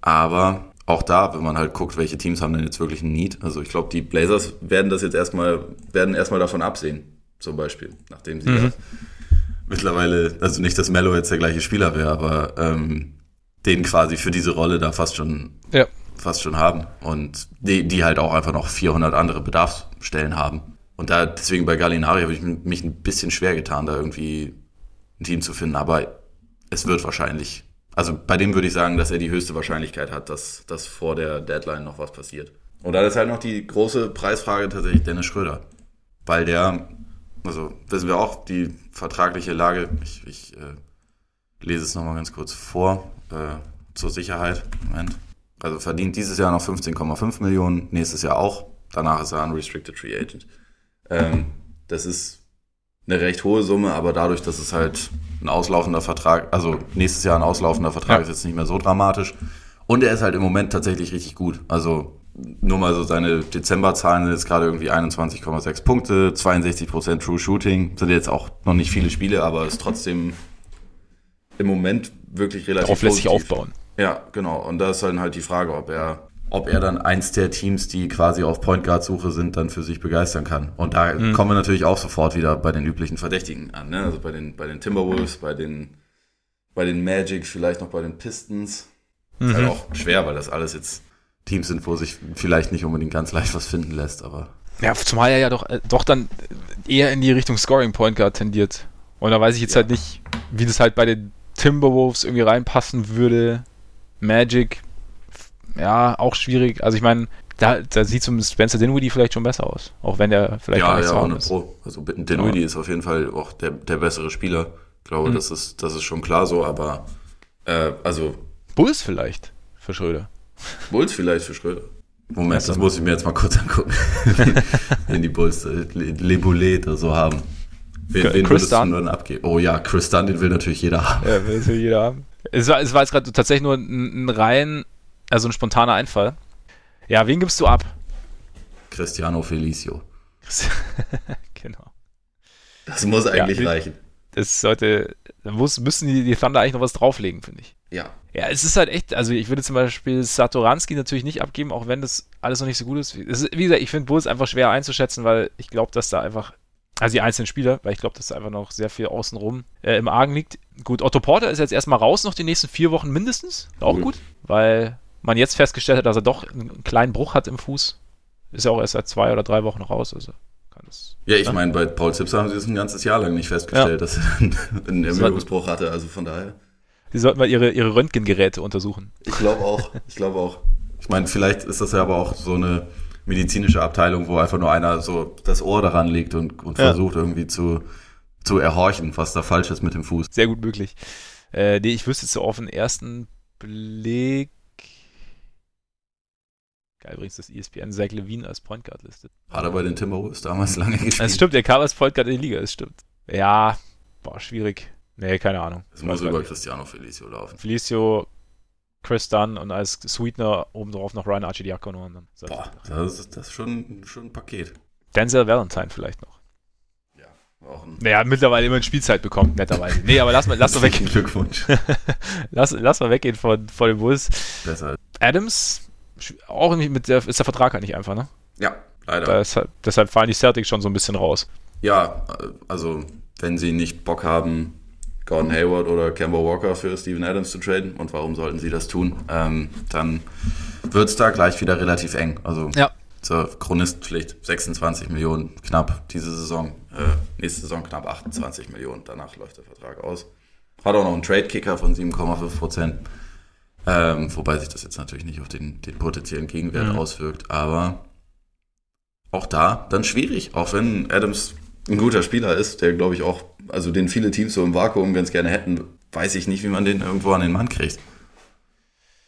Aber auch da, wenn man halt guckt, welche Teams haben denn jetzt wirklich einen Need. Also ich glaube, die Blazers werden das jetzt erstmal, werden erstmal davon absehen, zum Beispiel, nachdem sie Mhm. mittlerweile, also nicht, dass Mello jetzt der gleiche Spieler wäre, aber ähm, den quasi für diese Rolle da fast schon Ja. fast schon haben und die, die halt auch einfach noch 400 andere Bedarfsstellen haben. Und da deswegen bei Gallinari habe ich mich ein bisschen schwer getan, da irgendwie ein Team zu finden, aber es wird wahrscheinlich, also bei dem würde ich sagen, dass er die höchste Wahrscheinlichkeit hat, dass, dass vor der Deadline noch was passiert. Und da ist halt noch die große Preisfrage tatsächlich Dennis Schröder, weil der Also wissen wir auch, die vertragliche Lage, ich, ich äh, lese es nochmal ganz kurz vor, äh, zur Sicherheit. Moment. Also verdient dieses Jahr noch 15,5 Millionen, nächstes Jahr auch. Danach ist er Unrestricted Free Agent. Ähm, das ist eine recht hohe Summe, aber dadurch, dass es halt ein auslaufender Vertrag, also nächstes Jahr ein auslaufender Vertrag ja. ist jetzt nicht mehr so dramatisch. Und er ist halt im Moment tatsächlich richtig gut. Also nur mal so seine Dezemberzahlen sind jetzt gerade irgendwie 21,6 Punkte, 62% True Shooting. Sind jetzt auch noch nicht viele Spiele, aber ist trotzdem im Moment wirklich relativ Darauf lässt sich aufbauen. Ja, genau. Und da ist dann halt die Frage, ob er, ob er dann eins der Teams, die quasi auf Point Guard Suche sind, dann für sich begeistern kann. Und da mhm. kommen wir natürlich auch sofort wieder bei den üblichen Verdächtigen an, ne? Also bei den, bei den Timberwolves, bei den, bei den Magic, vielleicht noch bei den Pistons. Mhm. Ist halt mhm. auch schwer, weil das alles jetzt Teams sind, wo sich vielleicht nicht unbedingt ganz leicht was finden lässt, aber. Ja, zumal er ja doch, äh, doch dann eher in die Richtung Scoring Point Guard tendiert. Und da weiß ich jetzt ja. halt nicht, wie das halt bei den Timberwolves irgendwie reinpassen würde. Magic, ja, auch schwierig. Also ich meine, da, da sieht zumindest Spencer Dinwiddie vielleicht schon besser aus. Auch wenn der vielleicht ja, ja, ohne Pro. Also Dinwiddie ja. ist auf jeden Fall auch der, der bessere Spieler. Ich glaube, mhm. das, ist, das ist schon klar so, aber äh, also. Bulls vielleicht für Schröder. Bulls vielleicht für Schröder. Moment, das muss ich mir jetzt mal kurz angucken. wenn die Bulls äh, Le Boulet oder so haben. Wen, wen Chris Dunn. du dann abgeben? Oh ja, Chris Dunn, den will natürlich jeder haben. Ja, will natürlich jeder haben. Es war, es war jetzt gerade tatsächlich nur ein, ein rein, also ein spontaner Einfall. Ja, wen gibst du ab? Cristiano Felicio. genau. Das muss eigentlich ja, reichen. Das sollte, da muss, müssen die, die Thunder eigentlich noch was drauflegen, finde ich. Ja. Ja, es ist halt echt, also ich würde zum Beispiel Satoranski natürlich nicht abgeben, auch wenn das alles noch nicht so gut ist. ist wie gesagt, ich finde Bulls einfach schwer einzuschätzen, weil ich glaube, dass da einfach also die einzelnen Spieler, weil ich glaube, dass da einfach noch sehr viel außenrum äh, im Argen liegt. Gut, Otto Porter ist jetzt erstmal raus, noch die nächsten vier Wochen mindestens. Auch mhm. gut, weil man jetzt festgestellt hat, dass er doch einen kleinen Bruch hat im Fuß. Ist ja auch erst seit zwei oder drei Wochen raus. Also ja, ich meine, bei Paul Zipser haben sie das ein ganzes Jahr lang nicht festgestellt, ja. dass er einen Ermüdungsbruch hatte. Also von daher. Sie sollten mal ihre, ihre Röntgengeräte untersuchen. Ich glaube auch. Ich glaube auch. Ich meine, vielleicht ist das ja aber auch so eine medizinische Abteilung, wo einfach nur einer so das Ohr daran legt und, und ja. versucht irgendwie zu, zu erhorchen, was da falsch ist mit dem Fuß. Sehr gut möglich. Äh, nee, ich wüsste so auf den ersten Blick. Geil, übrigens, dass ESPN Zach Levine als Point Guard listet. Hat er bei den Timberwolves damals lange gespielt. Das stimmt, der kam als Point Guard in die Liga, das stimmt. Ja, boah, schwierig. Nee, keine Ahnung. Es muss über Cristiano Felicio laufen. Felicio Chris Dunn und als Sweetener obendrauf noch Ryan Archidiakono. Und dann Boah, das ist, das ist schon, schon ein Paket. Denzel Valentine vielleicht noch. Ja, auch ein Naja, mittlerweile immer in Spielzeit bekommt, netterweise. Nee, aber lass mal, lass mal weggehen. Glückwunsch. lass, lass mal weggehen von, von dem Bulls. Besser. Adams, auch mit der, ist der Vertrag halt nicht einfach, ne? Ja, leider. Deshalb, deshalb fallen die Celtics schon so ein bisschen raus. Ja, also wenn sie nicht Bock haben, Gordon Hayward oder Kemba Walker für Steven Adams zu traden. Und warum sollten sie das tun? Ähm, dann wird es da gleich wieder relativ eng. Also ja. zur Chronistenpflicht 26 Millionen knapp diese Saison. Äh, nächste Saison knapp 28 Millionen. Danach läuft der Vertrag aus. Hat auch noch einen Trade-Kicker von 7,5 Prozent. Ähm, wobei sich das jetzt natürlich nicht auf den, den potenziellen Gegenwert mhm. auswirkt. Aber auch da dann schwierig. Auch wenn Adams ein guter Spieler ist, der glaube ich auch also den viele Teams so im Vakuum ganz gerne hätten, weiß ich nicht, wie man den irgendwo an den Mann kriegt.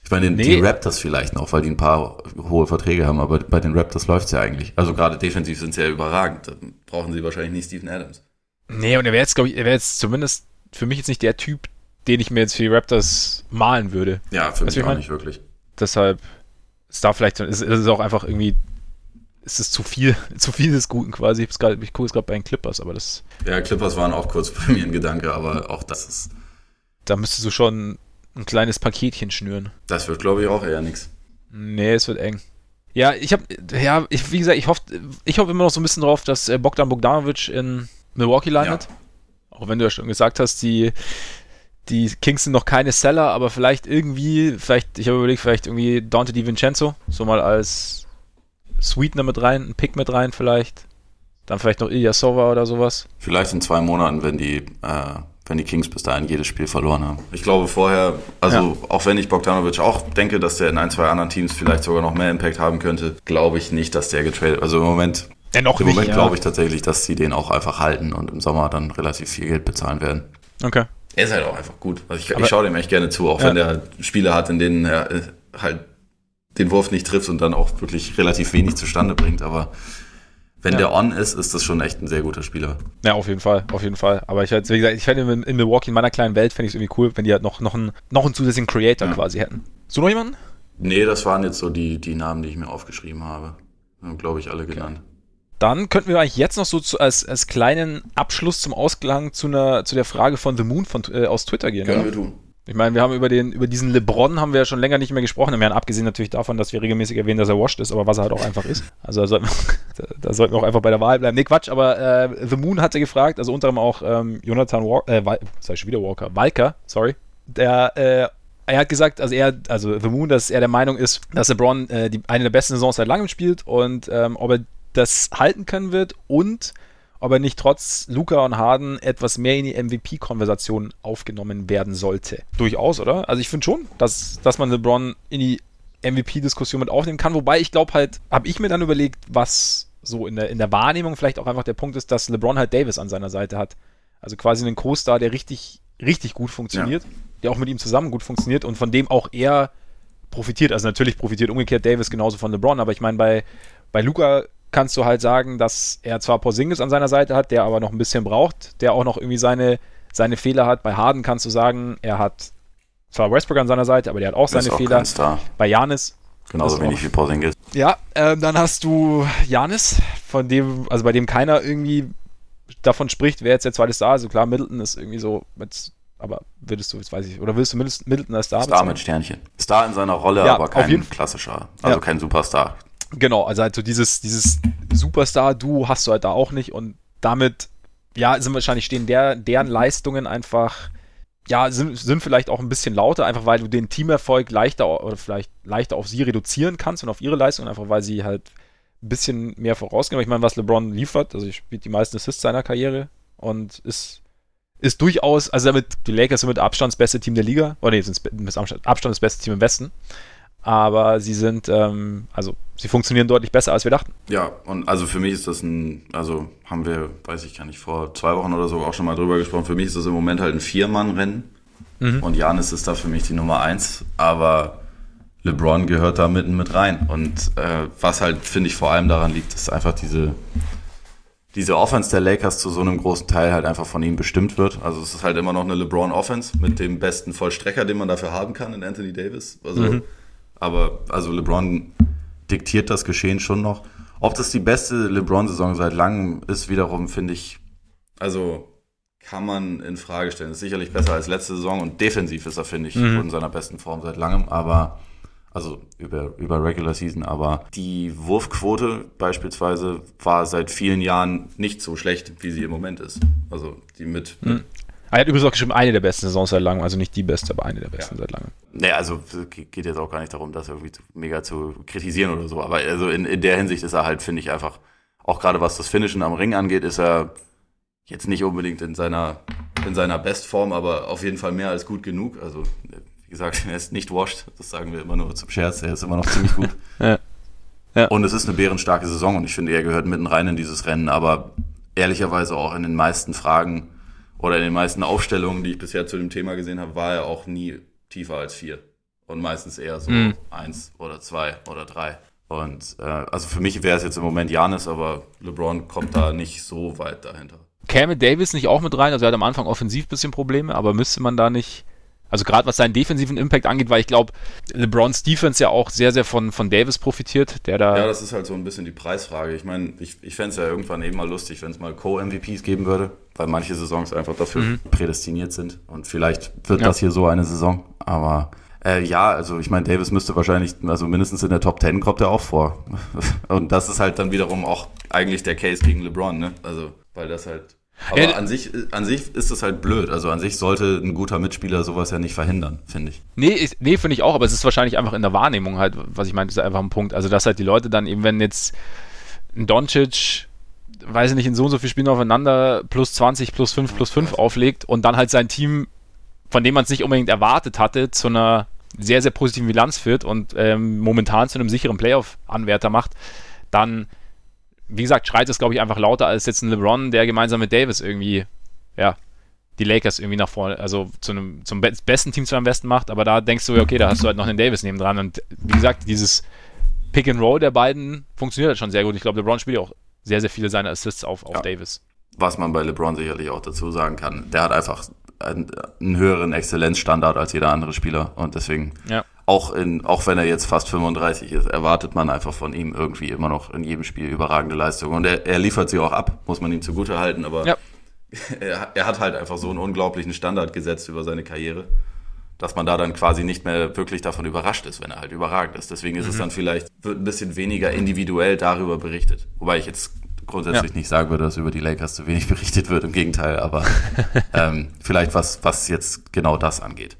Ich meine, nee. die Raptors vielleicht noch, weil die ein paar hohe Verträge haben, aber bei den Raptors läuft es ja eigentlich. Also gerade defensiv sind sie ja überragend. Da brauchen sie wahrscheinlich nicht Steven Adams. Nee, und er wäre jetzt, glaube ich, er wäre jetzt zumindest für mich jetzt nicht der Typ, den ich mir jetzt für die Raptors malen würde. Ja, für weißt mich auch nicht wirklich. Deshalb ist da vielleicht, ist, ist es auch einfach irgendwie ist es zu viel, zu viel des Guten quasi. Ich, ich gucke es gerade bei den Clippers, aber das. Ja, Clippers waren auch kurz bei mir ein Gedanke, aber auch das ist. Da müsstest du schon ein kleines Paketchen schnüren. Das wird, glaube ich, auch eher nichts. Nee, es wird eng. Ja, ich habe, ja, ich, wie gesagt, ich hoffe, ich hoffe immer noch so ein bisschen drauf, dass äh, Bogdan Bogdanovic in Milwaukee landet. Ja. Auch wenn du ja schon gesagt hast, die, die Kings sind noch keine Seller, aber vielleicht irgendwie, vielleicht, ich habe überlegt, vielleicht irgendwie Dante DiVincenzo, so mal als Sweetener mit rein, ein Pick mit rein vielleicht. Dann vielleicht noch Ilyasova oder sowas. Vielleicht in zwei Monaten, wenn die, äh, wenn die Kings bis dahin jedes Spiel verloren haben. Ich glaube vorher, also ja. auch wenn ich Bogdanovic auch denke, dass der in ein, zwei anderen Teams vielleicht sogar noch mehr Impact haben könnte, glaube ich nicht, dass der getradet Also im Moment Ja, noch Im Moment ja. glaube ich tatsächlich, dass sie den auch einfach halten und im Sommer dann relativ viel Geld bezahlen werden. Okay. Er ist halt auch einfach gut. Also ich, ich schaue dem echt gerne zu, auch ja. wenn der Spiele hat, in denen er äh, halt den Wurf nicht trifft und dann auch wirklich relativ wenig zustande bringt. Aber wenn ja. der on ist, ist das schon echt ein sehr guter Spieler. Ja, auf jeden Fall, auf jeden Fall. Aber ich halt, wie gesagt, ich fände in Milwaukee in meiner kleinen Welt fände ich es irgendwie cool, wenn die halt noch, noch, einen, noch einen zusätzlichen Creator ja. quasi hätten. So noch jemanden? Nee, das waren jetzt so die, die Namen, die ich mir aufgeschrieben habe. Glaube ich, alle genannt. Okay. Dann könnten wir eigentlich jetzt noch so zu, als, als kleinen Abschluss zum Ausklang zu, einer, zu der Frage von The Moon von, äh, aus Twitter gehen. Können oder? wir tun. Ich meine, wir haben über den, über diesen LeBron haben wir ja schon länger nicht mehr gesprochen. Haben abgesehen natürlich davon, dass wir regelmäßig erwähnen, dass er washed ist, aber was er halt auch einfach ist. Also da sollten wir, da sollten wir auch einfach bei der Wahl bleiben. Nee, Quatsch, aber äh, The Moon hatte gefragt, also unter anderem auch ähm, Jonathan Walker, äh, sag ich schon wieder Walker, Walker, sorry, der, äh, er hat gesagt, also er, also The Moon, dass er der Meinung ist, dass LeBron äh, die, eine der besten Saisons seit langem spielt und ähm, ob er das halten können wird und ob er nicht trotz Luca und Harden etwas mehr in die MVP-Konversation aufgenommen werden sollte. Durchaus, oder? Also ich finde schon, dass, dass man LeBron in die MVP-Diskussion mit aufnehmen kann, wobei ich glaube halt, habe ich mir dann überlegt, was so in der, in der Wahrnehmung vielleicht auch einfach der Punkt ist, dass LeBron halt Davis an seiner Seite hat. Also quasi einen Co-Star, der richtig, richtig gut funktioniert, ja. der auch mit ihm zusammen gut funktioniert und von dem auch er profitiert. Also natürlich profitiert umgekehrt Davis genauso von LeBron, aber ich meine, bei, bei Luca kannst du halt sagen, dass er zwar Porzingis an seiner Seite hat, der aber noch ein bisschen braucht, der auch noch irgendwie seine, seine Fehler hat. Bei Harden kannst du sagen, er hat zwar Westbrook an seiner Seite, aber der hat auch seine auch Fehler. Bei Janis Genauso wenig wie Porzingis. Ja, ähm, dann hast du Janis, von dem, also bei dem keiner irgendwie davon spricht, wer jetzt der zweite Star ist. Also klar, Middleton ist irgendwie so mit, aber würdest du, jetzt weiß ich, oder willst du Middleton als Star Star bezahlen? mit Sternchen. Star in seiner Rolle, ja, aber kein klassischer, also ja. kein Superstar. Genau, also halt so dieses, dieses Superstar-Duo hast du halt da auch nicht und damit, ja, sind wahrscheinlich stehen der, deren Leistungen einfach, ja, sind, sind vielleicht auch ein bisschen lauter, einfach weil du den Teamerfolg leichter oder vielleicht leichter auf sie reduzieren kannst und auf ihre Leistungen, einfach weil sie halt ein bisschen mehr vorausgehen. Ich meine, was LeBron liefert, also ich spielt die meisten Assists seiner Karriere und ist, ist durchaus, also damit, die Lakers sind mit Abstand das beste Team der Liga, oder nee, sind mit Abstand das beste Team im Westen aber sie sind, ähm, also sie funktionieren deutlich besser, als wir dachten. Ja, und also für mich ist das ein, also haben wir, weiß ich gar nicht, vor zwei Wochen oder so auch schon mal drüber gesprochen, für mich ist das im Moment halt ein Vier-Mann-Rennen mhm. und Janis ist da für mich die Nummer eins, aber LeBron gehört da mitten mit rein und äh, was halt, finde ich, vor allem daran liegt, ist einfach diese, diese Offense der Lakers zu so einem großen Teil halt einfach von ihm bestimmt wird. Also es ist halt immer noch eine LeBron-Offense mit dem besten Vollstrecker, den man dafür haben kann in Anthony Davis. Also mhm aber also LeBron diktiert das Geschehen schon noch. Ob das die beste LeBron-Saison seit langem ist, wiederum finde ich, also kann man in Frage stellen. Ist sicherlich besser als letzte Saison und defensiv ist er, finde ich, mhm. in seiner besten Form seit langem, aber also über, über Regular Season, aber die Wurfquote beispielsweise war seit vielen Jahren nicht so schlecht, wie sie im Moment ist. Also die mit, mhm. Er hat übrigens auch geschrieben, eine der besten Saisons seit langem, also nicht die beste, aber eine der besten ja. seit langem. Naja, also geht jetzt auch gar nicht darum, das irgendwie zu, mega zu kritisieren oder so, aber also in, in der Hinsicht ist er halt, finde ich, einfach, auch gerade was das Finishen am Ring angeht, ist er jetzt nicht unbedingt in seiner, in seiner Bestform, aber auf jeden Fall mehr als gut genug. Also, wie gesagt, er ist nicht washed, das sagen wir immer nur zum Scherz, er ist immer noch ziemlich gut. ja. Ja. Und es ist eine bärenstarke Saison und ich finde, er gehört mitten rein in dieses Rennen, aber ehrlicherweise auch in den meisten Fragen oder in den meisten Aufstellungen, die ich bisher zu dem Thema gesehen habe, war er auch nie tiefer als vier. Und meistens eher so mhm. eins oder zwei oder drei. Und äh, also für mich wäre es jetzt im Moment Janis, aber LeBron kommt da nicht so weit dahinter. Käme Davis nicht auch mit rein? Also er hat am Anfang offensiv ein bisschen Probleme, aber müsste man da nicht also gerade was seinen defensiven Impact angeht, weil ich glaube, LeBrons Defense ja auch sehr, sehr von, von Davis profitiert, der da. Ja, das ist halt so ein bisschen die Preisfrage. Ich meine, ich, ich fände es ja irgendwann eben mal lustig, wenn es mal Co-MVPs geben würde, weil manche Saisons einfach dafür mhm. prädestiniert sind. Und vielleicht wird ja. das hier so eine Saison. Aber äh, ja, also ich meine, Davis müsste wahrscheinlich, also mindestens in der Top 10 kommt er auch vor. Und das ist halt dann wiederum auch eigentlich der Case gegen LeBron, ne? Also, weil das halt aber ja, an, sich, an sich ist es halt blöd. Also an sich sollte ein guter Mitspieler sowas ja nicht verhindern, finde ich. Nee, nee finde ich auch, aber es ist wahrscheinlich einfach in der Wahrnehmung halt, was ich meine, ist einfach ein Punkt. Also dass halt die Leute dann eben, wenn jetzt ein Doncic, weiß ich nicht, in so und so viel Spielen aufeinander plus 20, plus 5, plus 5 auflegt und dann halt sein Team, von dem man es nicht unbedingt erwartet hatte, zu einer sehr, sehr positiven Bilanz führt und ähm, momentan zu einem sicheren Playoff-Anwärter macht, dann wie gesagt, schreit es, glaube ich, einfach lauter als jetzt ein LeBron, der gemeinsam mit Davis irgendwie, ja, die Lakers irgendwie nach vorne, also zu einem, zum besten Team zu am besten macht, aber da denkst du, okay, da hast du halt noch einen Davis neben dran und wie gesagt, dieses Pick and Roll der beiden funktioniert halt schon sehr gut. Ich glaube, LeBron spielt auch sehr, sehr viele seiner Assists auf, auf ja. Davis. Was man bei LeBron sicherlich auch dazu sagen kann, der hat einfach einen, höheren Exzellenzstandard als jeder andere Spieler und deswegen ja. auch in, auch wenn er jetzt fast 35 ist, erwartet man einfach von ihm irgendwie immer noch in jedem Spiel überragende Leistung und er, er liefert sie auch ab, muss man ihm zugute halten, aber ja. er, er hat halt einfach so einen unglaublichen Standard gesetzt über seine Karriere dass man da dann quasi nicht mehr wirklich davon überrascht ist, wenn er halt überragend ist. Deswegen ist mhm. es dann vielleicht, wird ein bisschen weniger individuell darüber berichtet. Wobei ich jetzt grundsätzlich ja. nicht sagen würde, dass über die Lakers zu wenig berichtet wird, im Gegenteil, aber ähm, vielleicht was, was jetzt genau das angeht.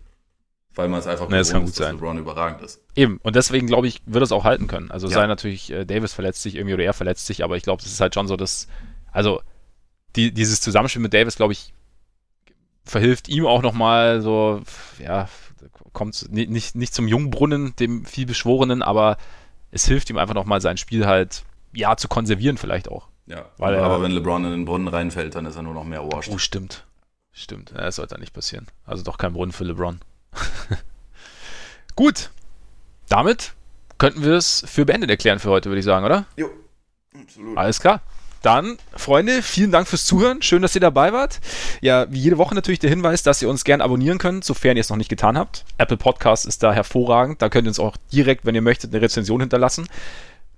Weil man es einfach nee, gewohnt ist, dass LeBron überragend ist. Eben, und deswegen glaube ich, wird es auch halten können. Also ja. sei natürlich, äh, Davis verletzt sich irgendwie oder er verletzt sich, aber ich glaube, es ist halt schon so, dass, also die, dieses Zusammenspiel mit Davis, glaube ich, verhilft ihm auch nochmal so, ja, kommt nicht, nicht zum Jungbrunnen, dem vielbeschworenen, aber es hilft ihm einfach nochmal sein Spiel halt, ja, zu konservieren vielleicht auch. Ja, Weil aber er, wenn LeBron in den Brunnen reinfällt, dann ist er nur noch mehr washed. Oh, stimmt. Stimmt, ja, das sollte nicht passieren. Also doch kein Brunnen für LeBron. Gut, damit könnten wir es für beendet erklären für heute, würde ich sagen, oder? Jo, absolut. Alles klar. Dann, Freunde, vielen Dank fürs Zuhören. Schön, dass ihr dabei wart. Ja, wie jede Woche natürlich der Hinweis, dass ihr uns gerne abonnieren könnt, sofern ihr es noch nicht getan habt. Apple Podcast ist da hervorragend. Da könnt ihr uns auch direkt, wenn ihr möchtet, eine Rezension hinterlassen.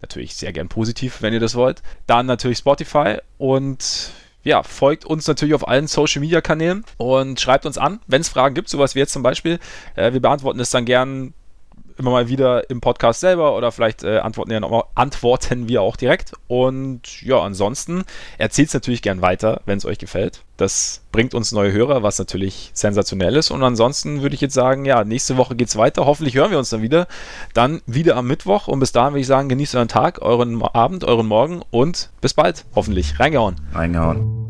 Natürlich sehr gern positiv, wenn ihr das wollt. Dann natürlich Spotify und ja, folgt uns natürlich auf allen Social Media Kanälen und schreibt uns an, wenn es Fragen gibt, sowas wie jetzt zum Beispiel. Äh, wir beantworten es dann gern immer mal wieder im Podcast selber oder vielleicht äh, antworten, ja noch, antworten wir auch direkt. Und ja, ansonsten erzählt es natürlich gern weiter, wenn es euch gefällt. Das bringt uns neue Hörer, was natürlich sensationell ist. Und ansonsten würde ich jetzt sagen, ja, nächste Woche geht es weiter. Hoffentlich hören wir uns dann wieder. Dann wieder am Mittwoch. Und bis dahin würde ich sagen, genießt euren Tag, euren Abend, euren Morgen und bis bald. Hoffentlich. Reingehauen. Reingehauen.